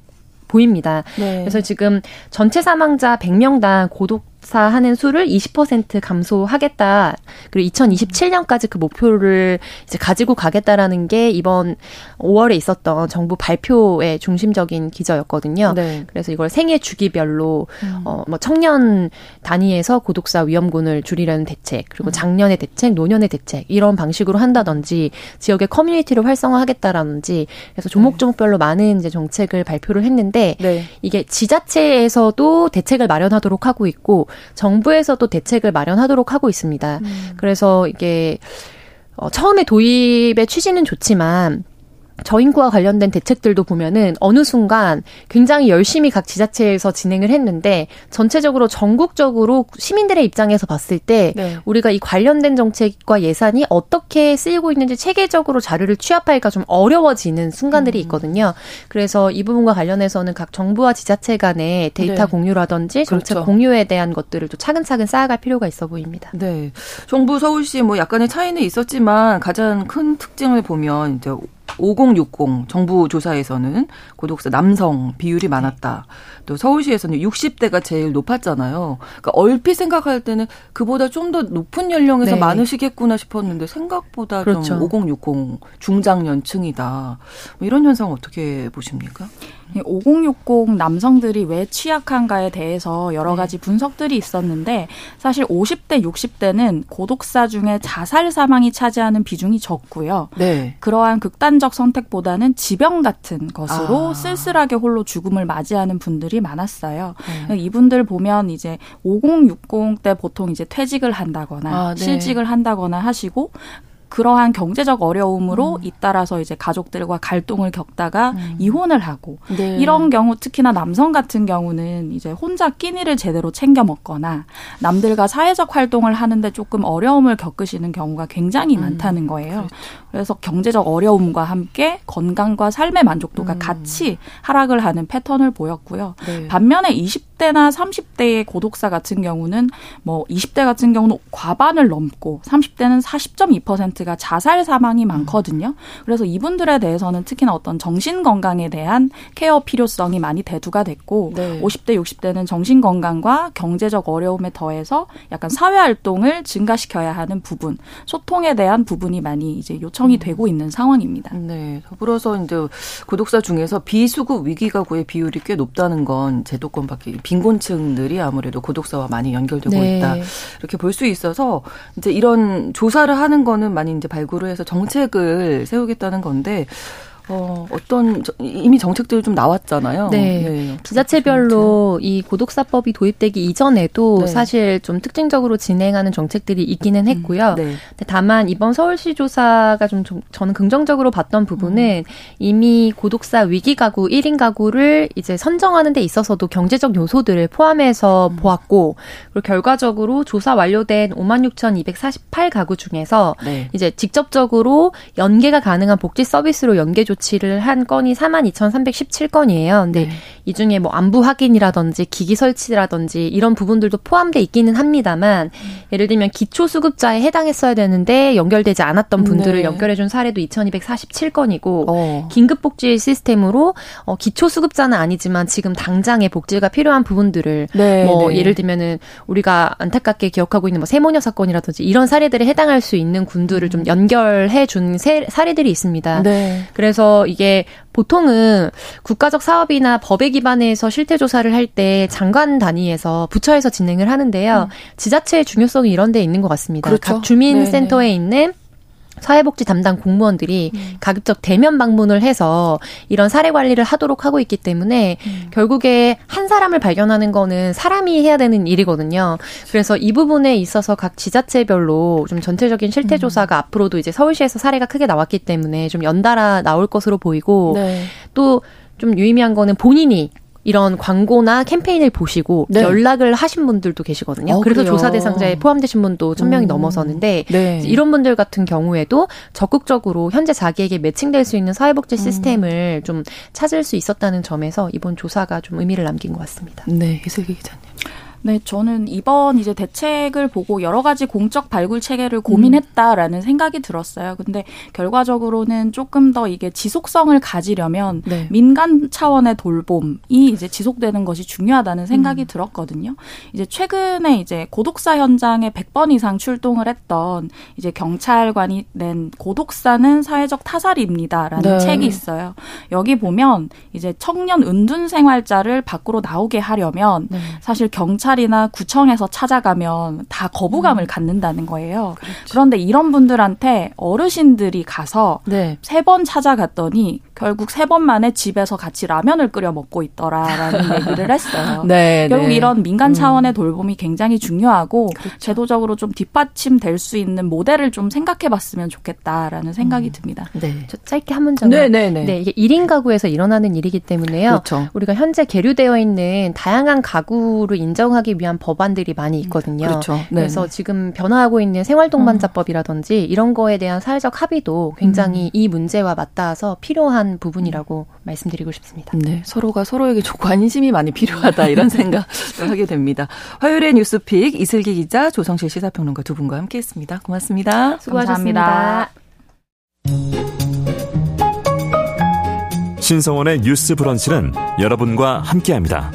보입니다. 네. 그래서 지금 전체 사망자 100명당 고독 사하는 수를 20% 감소하겠다. 그리고 2027년까지 그 목표를 이제 가지고 가겠다라는 게 이번 5월에 있었던 정부 발표의 중심적인 기저였거든요. 네. 그래서 이걸 생애 주기별로 음. 어뭐 청년 단위에서 고독사 위험군을 줄이려는 대책, 그리고 음. 작년의 대책, 노년의 대책 이런 방식으로 한다든지 지역의 커뮤니티를 활성화하겠다라든지 그래서 조목조목별로 많은 이제 정책을 발표를 했는데 네. 이게 지자체에서도 대책을 마련하도록 하고 있고 정부에서도 대책을 마련하도록 하고 있습니다. 음. 그래서 이게 어, 처음에 도입의 취지는 좋지만 저인구와 관련된 대책들도 보면은 어느 순간 굉장히 열심히 각 지자체에서 진행을 했는데 전체적으로 전국적으로 시민들의 입장에서 봤을 때 네. 우리가 이 관련된 정책과 예산이 어떻게 쓰이고 있는지 체계적으로 자료를 취합하기가 좀 어려워지는 순간들이 음. 있거든요. 그래서 이 부분과 관련해서는 각 정부와 지자체 간의 데이터 네. 공유라든지 정책 그렇죠. 공유에 대한 것들을 또 차근차근 쌓아갈 필요가 있어 보입니다. 네. 정부 서울시 뭐 약간의 차이는 있었지만 가장 큰 특징을 보면 이제 5060 정부 조사에서는 고독사 남성 비율이 많았다. 또 서울시에서는 60대가 제일 높았잖아요. 그러니까 얼핏 생각할 때는 그보다 좀 더 높은 연령에서 네. 많으시겠구나 싶었는데 생각보다 그렇죠. 좀5060 중장년층이다. 뭐 이런 현상 어떻게 보십니까? 5060 남성들이 왜 취약한가에 대해서 여러 네. 가지 분석들이 있었는데 사실 50대, 60대는 고독사 중에 자살 사망이 차지하는 비중이 적고요. 네. 그러한 극단적 선택보다는 지병 같은 것으로 아. 쓸쓸하게 홀로 죽음을 맞이하는 분들이 많았어요. 네. 이분들 보면 이제 5060때 보통 이제 퇴직을 한다거나 아, 네. 실직을 한다거나 하시고 그러한 경제적 어려움으로 음. 잇따라서 이제 가족들과 갈등을 겪다가 음. 이혼을 하고 네. 이런 경우 특히나 남성 같은 경우는 이제 혼자 끼니를 제대로 챙겨 먹거나 남들과 사회적 활동을 하는데 조금 어려움을 겪으시는 경우가 굉장히 음. 많다는 거예요. 그렇죠. 그래서 경제적 어려움과 함께 건강과 삶의 만족도가 음. 같이 하락을 하는 패턴을 보였고요. 네. 반면에 20 대나 30대의 고독사 같은 경우는 뭐 20대 같은 경우는 과반을 넘고 30대는 40.2%가 자살 사망이 많거든요. 그래서 이분들에 대해서는 특히나 어떤 정신 건강에 대한 케어 필요성이 많이 대두가 됐고 네. 50대, 60대는 정신 건강과 경제적 어려움에 더해서 약간 사회 활동을 증가시켜야 하는 부분, 소통에 대한 부분이 많이 이제 요청 요청이 되고 있는 상황입니다. 네. 더불어서 이제 고독사 중에서 비수급 위기 가구의 비율이 꽤 높다는 건 제도권 밖에 빈곤층들이 아무래도 고독사와 많이 연결되고 네. 있다. 이렇게 볼 수 있어서 이제 이런 조사를 하는 거는 많이 이제 발굴을 해서 정책을 세우겠다는 건데 어, 어떤 이미 정책들이 좀 나왔잖아요. 네. 네. 지자체별로 이 고독사법이 도입되기 이전에도 네. 사실 좀 특징적으로 진행하는 정책들이 있기는 했고요. 음, 네. 다만 이번 서울시 조사가 좀, 좀 저는 긍정적으로 봤던 부분은 음. 이미 고독사 위기 가구 1인 가구를 이제 선정하는 데 있어서도 경제적 요소들을 포함해서 음. 보았고 그리고 결과적으로 조사 완료된 56,248 가구 중에서 네. 이제 직접적으로 연계가 가능한 복지 서비스로 연계 조 치를 한 건이 42,317건이에요. 근데 네. 이 중에 뭐 안부 확인이라든지 기기 설치라든지 이런 부분들도 포함돼 있기는 합니다만 음. 예를 들면 기초 수급자에 해당했어야 되는데 연결되지 않았던 분들을 네. 연결해 준 사례도 2,247건이고 어. 긴급 복지 시스템으로 어, 기초 수급자는 아니지만 지금 당장의 복지가 필요한 부분들을 네. 뭐 네. 예를 들면은 우리가 안타깝게 기억하고 있는 뭐 세모녀 사건이라든지 이런 사례들에 해당할 수 있는 군들을 음. 좀 연결해 준 사례들이 있습니다. 네. 그래서 이게 보통은 국가적 사업이나 법에 기반해서 실태 조사를 할 때 장관 단위에서 부처에서 진행을 하는데요. 음. 지자체의 중요성이 이런 데 있는 것 같습니다. 그렇죠. 각 주민센터에 네네. 있는 사회복지 담당 공무원들이 음. 가급적 대면 방문을 해서 이런 사례 관리를 하도록 하고 있기 때문에 음. 결국에 한 사람을 발견하는 거는 사람이 해야 되는 일이거든요. 그래서 이 부분에 있어서 각 지자체별로 좀 전체적인 실태 조사가 음. 앞으로도 이제 서울시에서 사례가 크게 나왔기 때문에 좀 연달아 나올 것으로 보이고 네. 또좀 유의미한 거는 본인이 이런 광고나 캠페인을 보시고 네. 연락을 하신 분들도 계시거든요. 어, 그래서 그래요? 조사 대상자에 포함되신 분도 천명이 음. 넘어서는데 네. 이런 분들 같은 경우에도 적극적으로 현재 자기에게 매칭될 수 있는 사회복지 음. 시스템을 음. 좀 찾을 수 있었다는 점에서 이번 조사가 좀 의미를 남긴 것 같습니다. 네, 이슬기 기자님. 네, 저는 이번 이제 대책을 보고 여러 가지 공적 발굴 체계를 고민했다라는 음. 생각이 들었어요. 근데 결과적으로는 조금 더 이게 지속성을 가지려면 네. 민간 차원의 돌봄이 이제 지속되는 것이 중요하다는 생각이 음. 들었거든요. 이제 최근에 이제 고독사 현장에 100번 이상 출동을 했던 이제 경찰관이 낸 고독사는 사회적 타살입니다라는 네. 책이 있어요. 여기 보면 이제 청년 은둔 생활자를 밖으로 나오게 하려면 네. 사실 경찰 경찰이나 구청에서 찾아가면 다 거부감을 음. 갖는다는 거예요. 그렇죠. 그런데 이런 분들한테 어르신들이 가서 네. 세번 찾아갔더니 결국 세 번 만에 집에서 같이 라면을 끓여 먹고 있더라라는 *laughs* 얘기를 했어요. 네, 결국 네. 이런 민간 음. 차원의 음. 돌봄이 굉장히 중요하고 그렇죠. 제도적으로 좀 뒷받침될 수 있는 모델을 좀 생각해봤으면 좋겠다라는 생각이 음. 듭니다. 네, 저 짧게 한 문장. 네, 네, 네. 네, 이게 1인 가구에서 일어나는 일이기 때문에요. 그렇죠. 우리가 현재 계류되어 있는 다양한 가구를 인정하기 위한 법안들이 많이 있거든요. 그렇죠. 네. 그래서 지금 변화하고 있는 생활동반자법이라든지 이런 거에 대한 사회적 합의도 굉장히 음. 이 문제와 맞닿아서 필요한 부분이라고 말씀드리고 싶습니다. 네, 서로가 서로에게 좀 관심이 많이 필요하다 이런 *laughs* 생각을 하게 됩니다. 화요일의 뉴스픽 이슬기 기자, 조성실 시사평론가 두 분과 함께했습니다. 고맙습니다. 수고하셨습니다. 신성원의 뉴스 브런치는 여러분과 함께합니다.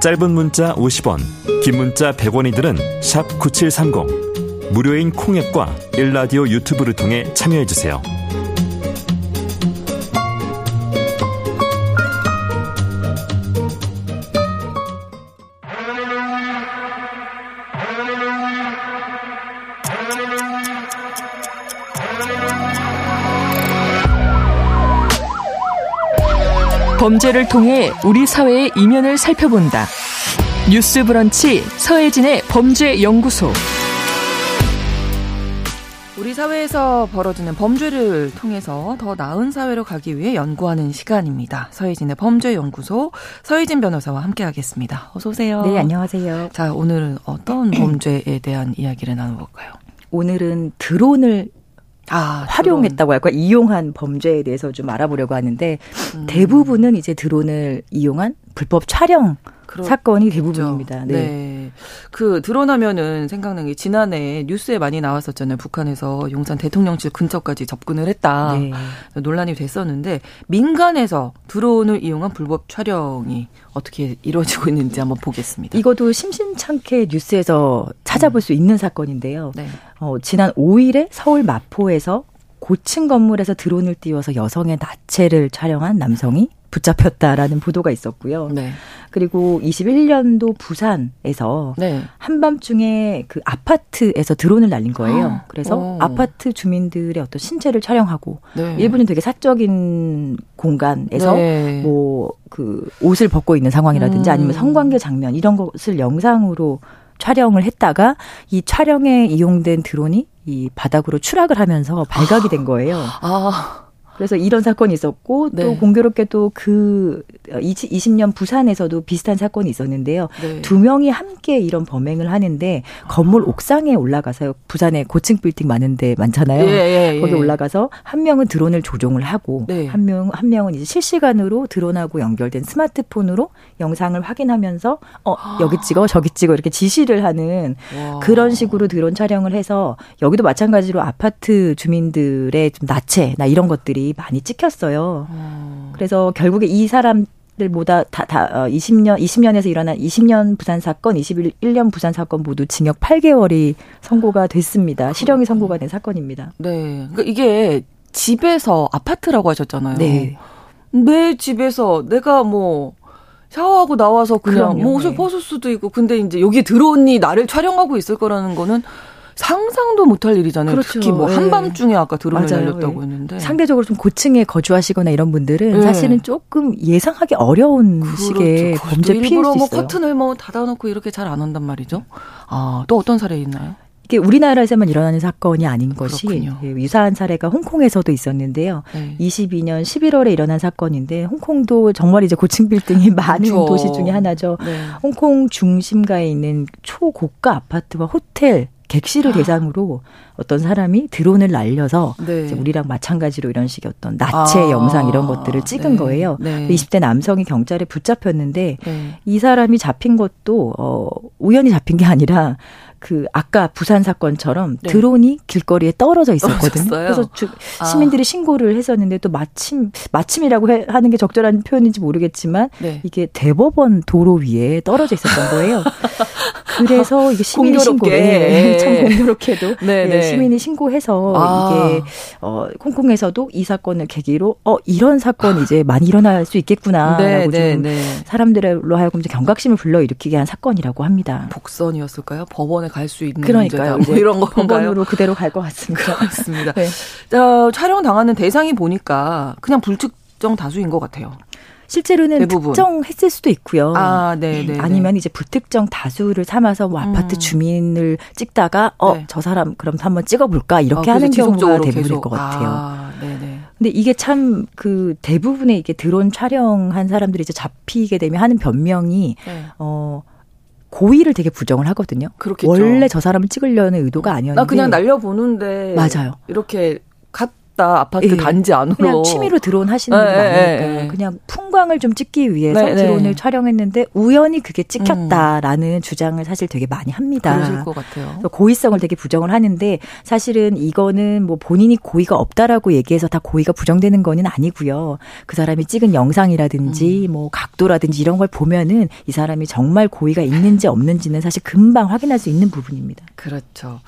짧은 문자 50원, 긴 문자 100원이들은 샵 9730. 무료인 콩앱과 일라디오 유튜브를 통해 참여해주세요. 범죄를 통해 우리 사회의 이면을 살펴본다. 뉴스 브런치 서혜진의 범죄 연구소. 우리 사회에서 벌어지는 범죄를 통해서 더 나은 사회로 가기 위해 연구하는 시간입니다. 서혜진의 범죄 연구소 서혜진 변호사와 함께하겠습니다. 어서 오세요. 네, 안녕하세요. 자, 오늘은 어떤 범죄에 대한 이야기를 나눠볼까요? 오늘은 드론을 아, 활용했다고 할까 이용한 범죄에 대해서 좀 알아보려고 하는데 음. 대부분은 이제 드론을 이용한 불법 촬영 그렇, 사건이 대부분입니다. 네. 네. 그 드러나면은 생각나는 게 지난해 뉴스에 많이 나왔었잖아요. 북한에서 용산 대통령실 근처까지 접근을 했다. 네. 논란이 됐었는데 민간에서 드론을 이용한 불법 촬영이 어떻게 이루어지고 있는지 한번 보겠습니다. 이것도 심심찮게 뉴스에서 찾아볼 음. 수 있는 사건인데요. 네. 어, 지난 5일에 서울 마포에서 고층 건물에서 드론을 띄워서 여성의 나체를 촬영한 남성이 붙잡혔다라는 보도가 있었고요. 네. 그리고 21년도 부산에서 네. 한밤중에 그 아파트에서 드론을 날린 거예요. 아, 그래서 오. 아파트 주민들의 어떤 신체를 촬영하고 네. 일부는 되게 사적인 공간에서 네. 뭐그 옷을 벗고 있는 상황이라든지 음. 아니면 성관계 장면 이런 것을 영상으로 촬영을 했다가 이 촬영에 이용된 드론이 이 바닥으로 추락을 하면서 발각이 된 거예요. 아. 그래서 이런 사건이 있었고 네. 또 공교롭게도 그 20년 부산에서도 비슷한 사건이 있었는데요. 네. 두 명이 함께 이런 범행을 하는데 건물 아. 옥상에 올라가서 부산에 고층 빌딩 많은데 많잖아요. 예, 예, 예. 거기 올라가서 한 명은 드론을 조종을 하고 네. 한 명, 한 명은 이제 실시간으로 드론하고 연결된 스마트폰으로 영상을 확인하면서 어, 여기 찍어 저기 찍어 이렇게 지시를 하는 와. 그런 식으로 드론 촬영을 해서 여기도 마찬가지로 아파트 주민들의 좀 나체 나 이런 것들이 많이 찍혔어요. 어. 그래서 결국에 이 사람 들보다 다, 다, 어, 20년, 20년에서 일어난 20년 부산 사건, 21년 부산 사건 모두 징역 8개월이 선고가 됐습니다. 실형이 선고가 된 사건입니다. 네. 그러니까 이게 집에서 아파트라고 하셨잖아요. 네. 내 집에서 내가 뭐, 샤워하고 나와서 그냥 그럼요, 뭐 옷을 네. 벗을 수도 있고, 근데 이제 여기 들어오니 나를 촬영하고 있을 거라는 거는 상상도 못할 일이잖아요. 그렇죠. 특히 뭐 네. 한밤중에 아까 드론을 맞아요. 날렸다고 네. 했는데 상대적으로 좀 고층에 거주하시거나 이런 분들은 네. 사실은 조금 예상하기 어려운 그렇죠. 식의 범죄 피해일 수뭐 있어요. 뭐 커튼을 뭐 닫아놓고 이렇게 잘 안 한단 말이죠. 아, 또 어떤 사례 있나요? 이게 우리나라에서만 일어나는 사건이 아닌 것이 그렇군요. 예, 유사한 사례가 홍콩에서도 있었는데요. 네. 22년 11월에 일어난 사건인데 홍콩도 정말 이제 고층 빌딩이 *laughs* 많은 그렇죠. 도시 중의 하나죠. 네. 홍콩 중심가에 있는 초고가 아파트와 호텔 객실을 아. 대상으로 어떤 사람이 드론을 날려서 네. 우리랑 마찬가지로 이런 식의 어떤 나체 아. 영상 이런 것들을 찍은 네. 거예요. 네. 20대 남성이 경찰에 붙잡혔는데 네. 이 사람이 잡힌 것도 어 우연히 잡힌 게 아니라 그 아까 부산 사건처럼 네. 드론이 길거리에 떨어져 있었거든요. 그래서 주, 아. 시민들이 신고를 했었는데 또 마침 마침이라고 해, 하는 게 적절한 표현인지 모르겠지만 네. 이게 대법원 도로 위에 떨어져 있었던 거예요. *laughs* 그래서 이게 시민이 신고 네, *laughs* 참 공교롭게도 네, 네. 시민이 신고해서 아. 이게 어 홍콩에서도 이 사건을 계기로 어 이런 사건 이제 많이 일어날 수 있겠구나라고 네, 네좀 네. 사람들로 하여금 경각심을 불러일으키게 한 사건이라고 합니다. 복선이었을까요? 법원에 갈 수 있는 그러니까요. 뭐 이런 거 법원으로 그대로 갈 것 같습니다. 그렇습니다. 네. 자, 촬영 당하는 대상이 보니까 그냥 불특정 다수인 것 같아요. 실제로는 대부분. 특정했을 수도 있고요. 아, 네, 네. 아니면 이제 불특정 다수를 삼아서 뭐 아파트 음. 주민을 찍다가 어, 네. 저 사람 그럼 한번 찍어 볼까 이렇게 아, 하는 경우가 대부분일 계속. 것 같아요. 아, 네, 네. 근데 이게 참 그 대부분의 이게 드론 촬영한 사람들이 이제 잡히게 되면 하는 변명이 네. 어 고의를 되게 부정을 하거든요. 그렇겠죠. 원래 저 사람을 찍으려는 의도가 아니었는데. 나 그냥 날려보는데. 맞아요. 이렇게 갔다 아파트 예. 단지 안으로 그냥 취미로 드론 하시는 분 네, 아니니까 네, 그냥 풍광을 좀 찍기 위해서 네, 네. 드론을 촬영했는데 우연히 그게 찍혔다라는 음. 주장을 사실 되게 많이 합니다. 그러실 것 같아요. 고의성을 되게 부정을 하는데 사실은 이거는 뭐 본인이 고의가 없다라고 얘기해서 다 고의가 부정되는 거는 아니고요. 그 사람이 찍은 영상이라든지 음. 뭐 각도라든지 이런 걸 보면은 이 사람이 정말 고의가 있는지 없는지는 사실 금방 확인할 수 있는 부분입니다. 그렇죠.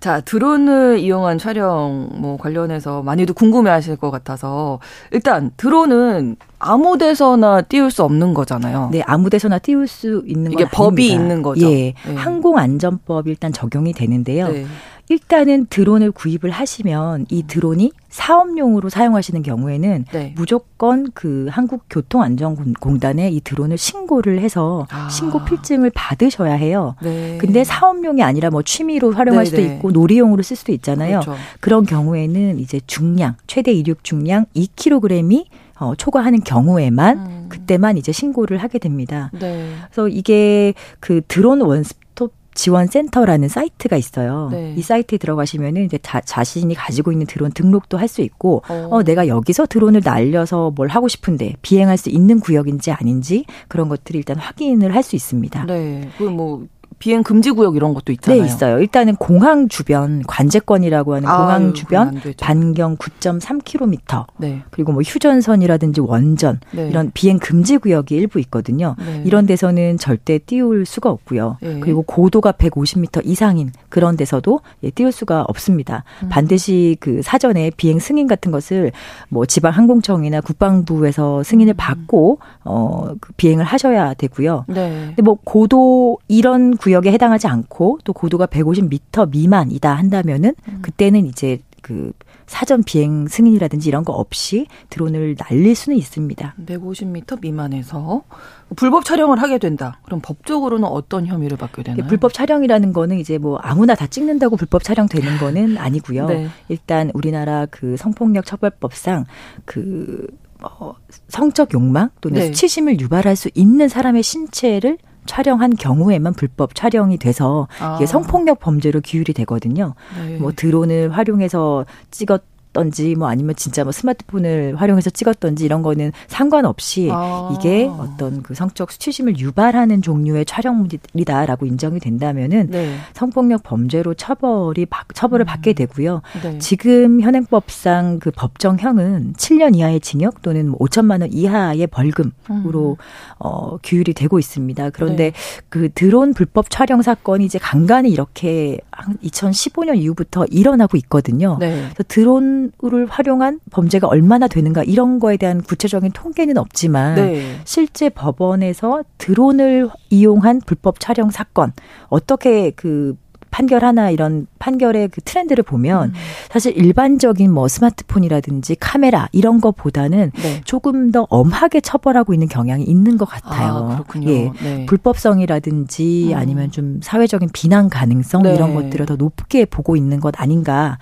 자 드론을 이용한 촬영 뭐 관련해서 많이도 궁금해하실 것 같아서 일단 드론은 아무 데서나 띄울 수 없는 거잖아요. 네, 아무 데서나 띄울 수 있는 이게 법이 있는 거죠. 예, 네. 항공안전법이 일단 적용이 되는데요. 네. 일단은 드론을 구입을 하시면 이 드론이 사업용으로 사용하시는 경우에는 네. 무조건 그 한국교통안전공단에 이 드론을 신고를 해서 아. 신고 필증을 받으셔야 해요. 네. 근데 사업용이 아니라 뭐 취미로 활용할 네 수도 네. 있고 놀이용으로 쓸 수도 있잖아요. 그렇죠. 그런 경우에는 이제 중량 최대 이륙 중량 2kg이 어, 초과하는 경우에만 음. 그때만 이제 신고를 하게 됩니다. 네. 그래서 이게 그 드론 원스톱 지원 센터라는 사이트가 있어요. 네. 이 사이트에 들어가시면은 이제 자, 자신이 가지고 있는 드론 등록도 할 수 있고 어. 어. 내가 여기서 드론을 날려서 뭘 하고 싶은데 비행할 수 있는 구역인지 아닌지 그런 것들을 일단 확인을 할 수 있습니다. 네. 그뭐 비행 금지 구역 이런 것도 있잖아요. 네, 있어요. 일단은 공항 주변 관제권이라고 하는 공항 아유, 주변 반경 9.3km. 네. 그리고 뭐 휴전선이라든지 원전 네. 이런 비행 금지 구역이 일부 있거든요. 네. 이런 데서는 절대 띄울 수가 없고요. 네. 그리고 고도가 150m 이상인 그런 데서도 예, 띄울 수가 없습니다. 음. 반드시 그 사전에 비행 승인 같은 것을 뭐 지방 항공청이나 국방부에서 승인을 음. 받고 어그 비행을 하셔야 되고요. 네. 근데 뭐 고도 이런 구역 구역에 해당하지 않고 또 고도가 150m 미만이다 한다면은 음. 그때는 이제 그 사전 비행 승인이라든지 이런 거 없이 드론을 날릴 수는 있습니다. 150m 미만에서 불법 촬영을 하게 된다. 그럼 법적으로는 어떤 혐의를 받게 되나요? 불법 촬영이라는 거는 이제 뭐 아무나 다 찍는다고 불법 촬영 되는 거는 *laughs* 아니고요. 네. 일단 우리나라 그 성폭력 처벌법상 그 어, 성적 욕망 또는 네. 수치심을 유발할 수 있는 사람의 신체를 촬영한 경우에만 불법 촬영이 돼서 아. 이게 성폭력 범죄로 기율이 되거든요. 네. 뭐 드론을 활용해서 찍었 던지 뭐 아니면 진짜 뭐 스마트폰을 활용해서 찍었던지 이런 거는 상관없이 아. 이게 어떤 그 성적 수치심을 유발하는 종류의 촬영물이다라고 인정이 된다면은 네. 성폭력 범죄로 처벌이 처벌을 음. 받게 되고요. 네. 지금 현행법상 그 법정형은 7년 이하의 징역 또는 5천만 뭐원 이하의 벌금으로 음. 어 규율이 되고 있습니다. 그런데 네. 그 드론 불법 촬영 사건이 이제 간간히 이렇게 2015년 이후부터 일어나고 있거든요. 네. 그래서 드론 드론을 활용한 범죄가 얼마나 되는가 이런 거에 대한 구체적인 통계는 없지만 네. 실제 법원에서 드론을 이용한 불법 촬영 사건 어떻게 그 판결 하나 이런 판결의 그 트렌드를 보면 음. 사실 일반적인 뭐 스마트폰이라든지 카메라 이런 것보다는 네. 조금 더 엄하게 처벌하고 있는 경향이 있는 것 같아요. 아, 그렇군요. 예. 네. 불법성이라든지 음. 아니면 좀 사회적인 비난 가능성 네. 이런 것들을 더 높게 보고 있는 것 아닌가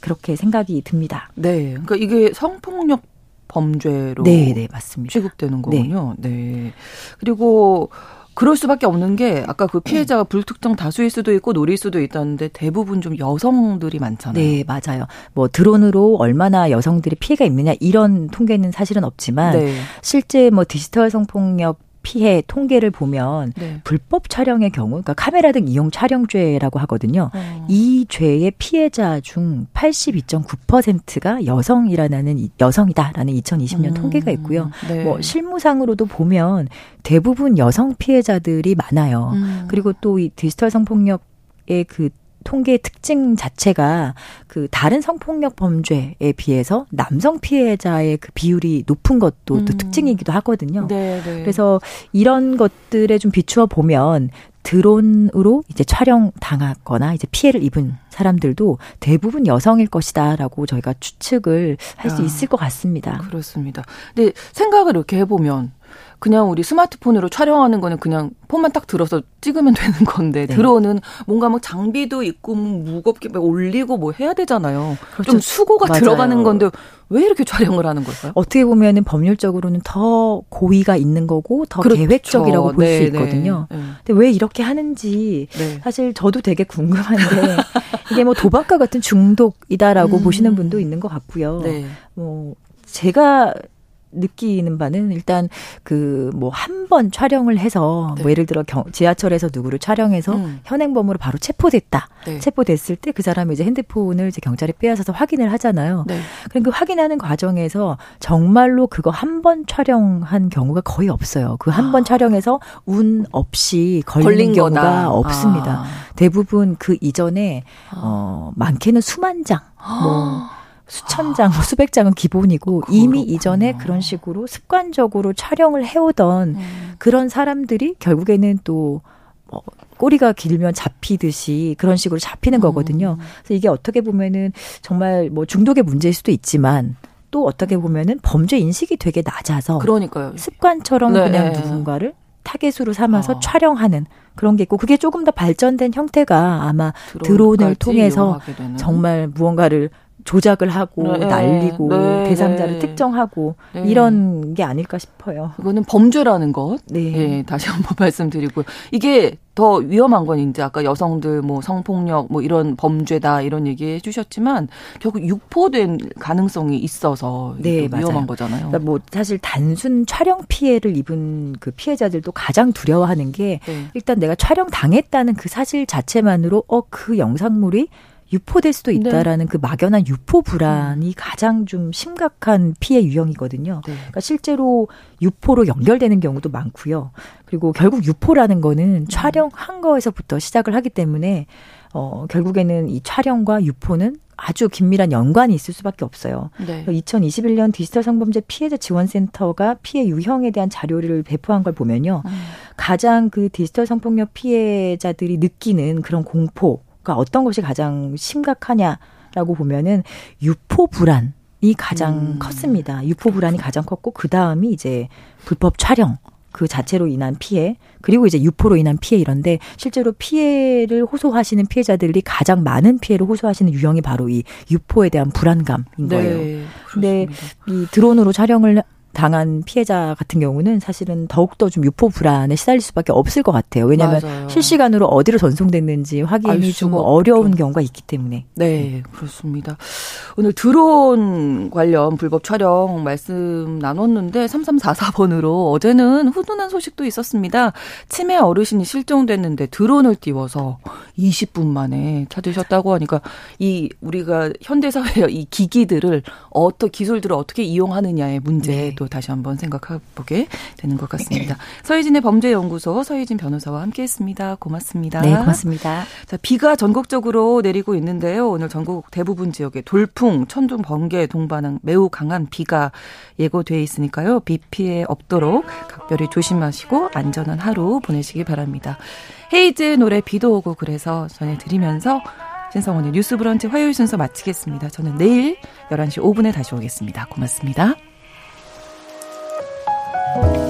그렇게 생각이 듭니다. 네. 그러니까 이게 성폭력 범죄로 네, 네, 맞습니다. 취급되는 거군요. 네. 네. 그리고 그럴 수밖에 없는 게 아까 그 피해자가 불특정 다수일 수도 있고 노릴 수도 있다는데 대부분 좀 여성들이 많잖아요. 네, 맞아요. 뭐 드론으로 얼마나 여성들이 피해가 있느냐 이런 통계는 사실은 없지만 네. 실제 뭐 디지털 성폭력 피해 통계를 보면 네. 불법 촬영의 경우, 그러니까 카메라 등 이용 촬영죄라고 하거든요. 어. 이 죄의 피해자 중 82.9%가 여성이라는 여성이다라는 2020년 음. 통계가 있고요. 네. 뭐 실무상으로도 보면 대부분 여성 피해자들이 많아요. 음. 그리고 또 이 디지털 성폭력 의 그 통계의 특징 자체가 그 다른 성폭력 범죄에 비해서 남성 피해자의 그 비율이 높은 것도 음. 또 특징이기도 하거든요. 네, 네. 그래서 이런 것들에 좀 비추어 보면 드론으로 이제 촬영 당하거나 이제 피해를 입은 사람들도 대부분 여성일 것이다라고 저희가 추측을 할수 아, 있을 것 같습니다. 그렇습니다. 근데 생각을 이렇게 해보면 그냥 우리 스마트폰으로 촬영하는 거는 그냥 폰만 딱 들어서 찍으면 *laughs* 되는 건데 네. 드론은 뭔가 뭐 장비도 있고 뭐 무겁게 올리고 뭐 해야 되잖아요. 그렇죠. 좀 수고가 맞아요. 들어가는 건데 왜 이렇게 촬영을 하는 걸까요? 어떻게 보면은 법률적으로는 더 고의가 있는 거고 더 그렇죠. 계획적이라고 볼수 네, 네. 있거든요. 네, 네. 근데 왜 이렇게 하는지 네. 사실 저도 되게 궁금한데 *laughs* 이게 뭐 도박과 같은 중독이다라고 음. 보시는 분도 있는 것 같고요. 뭐 제가 느끼는 바는 일단 그 뭐 한 번 촬영을 해서 네. 뭐 예를 들어 경, 지하철에서 누구를 촬영해서 음. 현행범으로 바로 체포됐다. 네. 체포됐을 때 그 사람이 이제 핸드폰을 이제 경찰에 빼앗아서 확인을 하잖아요. 네. 그럼 그 확인하는 과정에서 정말로 그거 한 번 촬영한 경우가 거의 없어요. 그 한번 아. 촬영해서 운 없이 걸린, 걸린 경우가 거다. 없습니다. 아. 대부분 그 이전에 아. 어 많게는 수만 장 뭐. 수천 장, 뭐 수백 장은 기본이고 그렇구나. 이미 이전에 그런 식으로 습관적으로 촬영을 해오던 음. 그런 사람들이 결국에는 또 뭐, 꼬리가 길면 잡히듯이 그런 식으로 잡히는 음. 거거든요. 그래서 이게 어떻게 보면은 정말 뭐 중독의 문제일 수도 있지만 또 어떻게 보면은 범죄 인식이 되게 낮아서 그러니까요. 습관처럼 네. 그냥 누군가를 타겟으로 삼아서 아. 촬영하는 그런 게 있고 그게 조금 더 발전된 형태가 아마 드론을 통해서 정말 무언가를 조작을 하고 네. 날리고 네. 대상자를 네. 특정하고 네. 이런 게 아닐까 싶어요. 이거는 범죄라는 것. 네. 네. 다시 한번 *laughs* 말씀드리고 이게 더 위험한 건 이제 아까 여성들 뭐 성폭력 뭐 이런 범죄다 이런 얘기 해 주셨지만 결국 유포된 가능성이 있어서 네, 위험한 맞아요. 거잖아요. 그러니까 뭐 사실 단순 촬영 피해를 입은 그 피해자들도 가장 두려워하는 게 네. 일단 내가 촬영 당했다는 그 사실 자체만으로 어 그 영상물이 유포될 수도 네. 있다라는 네. 그 막연한 유포 불안이 음. 가장 좀 심각한 피해 유형이거든요. 네. 그러니까 실제로 유포로 연결되는 경우도 많고요. 그리고 결국 유포라는 거는 음. 촬영한 거에서부터 시작을 하기 때문에 어 결국에는 이 촬영과 유포는 아주 긴밀한 연관이 있을 수밖에 없어요. 네. 2021년 디지털 성범죄 피해자 지원센터가 피해 유형에 대한 자료를 배포한 걸 보면요. 음. 가장 그 디지털 성폭력 피해자들이 느끼는 그런 공포 그러니까 어떤 것이 가장 심각하냐라고 보면은 유포 불안 이 가장 음. 컸습니다. 유포 불안이 가장 컸고 그 다음이 이제 불법 촬영 그 자체로 인한 피해 그리고 이제 유포로 인한 피해 이런데 실제로 피해를 호소하시는 피해자들이 가장 많은 피해를 호소하시는 유형이 바로 이 유포에 대한 불안감인 네, 거예요. 네, 근데 이 드론으로 촬영을 당한 피해자 같은 경우는 사실은 더욱더 좀 유포 불안에 시달릴 수밖에 없을 것 같아요. 왜냐하면 맞아요. 실시간으로 어디로 전송됐는지 확인이 좀 어려운 없죠. 경우가 있기 때문에. 네, 그렇습니다. 오늘 드론 관련 불법 촬영 말씀 나눴는데 3344번으로 어제는 훈훈한 소식도 있었습니다. 치매 어르신이 실종됐는데 드론을 띄워서 20분 만에 찾으셨다고 하니까 이 우리가 현대 사회의 이 기기들을 어떤 기술들을 어떻게 이용하느냐의 문제도 네. 또 다시 한번 생각해보게 되는 것 같습니다. 서희진의 범죄연구소 서희진 변호사와 함께했습니다. 고맙습니다. 네, 고맙습니다. 자, 비가 전국적으로 내리고 있는데요. 오늘 전국 대부분 지역에 돌풍, 천둥, 번개, 동반항 매우 강한 비가 예고돼 있으니까요. 비 피해 없도록 각별히 조심하시고 안전한 하루 보내시기 바랍니다. 헤이즈의 노래 비도 오고 그래서 전해드리면서 신성원의 뉴스 브런치 화요일 순서 마치겠습니다. 저는 내일 11시 5분에 다시 오겠습니다. 고맙습니다. Bye.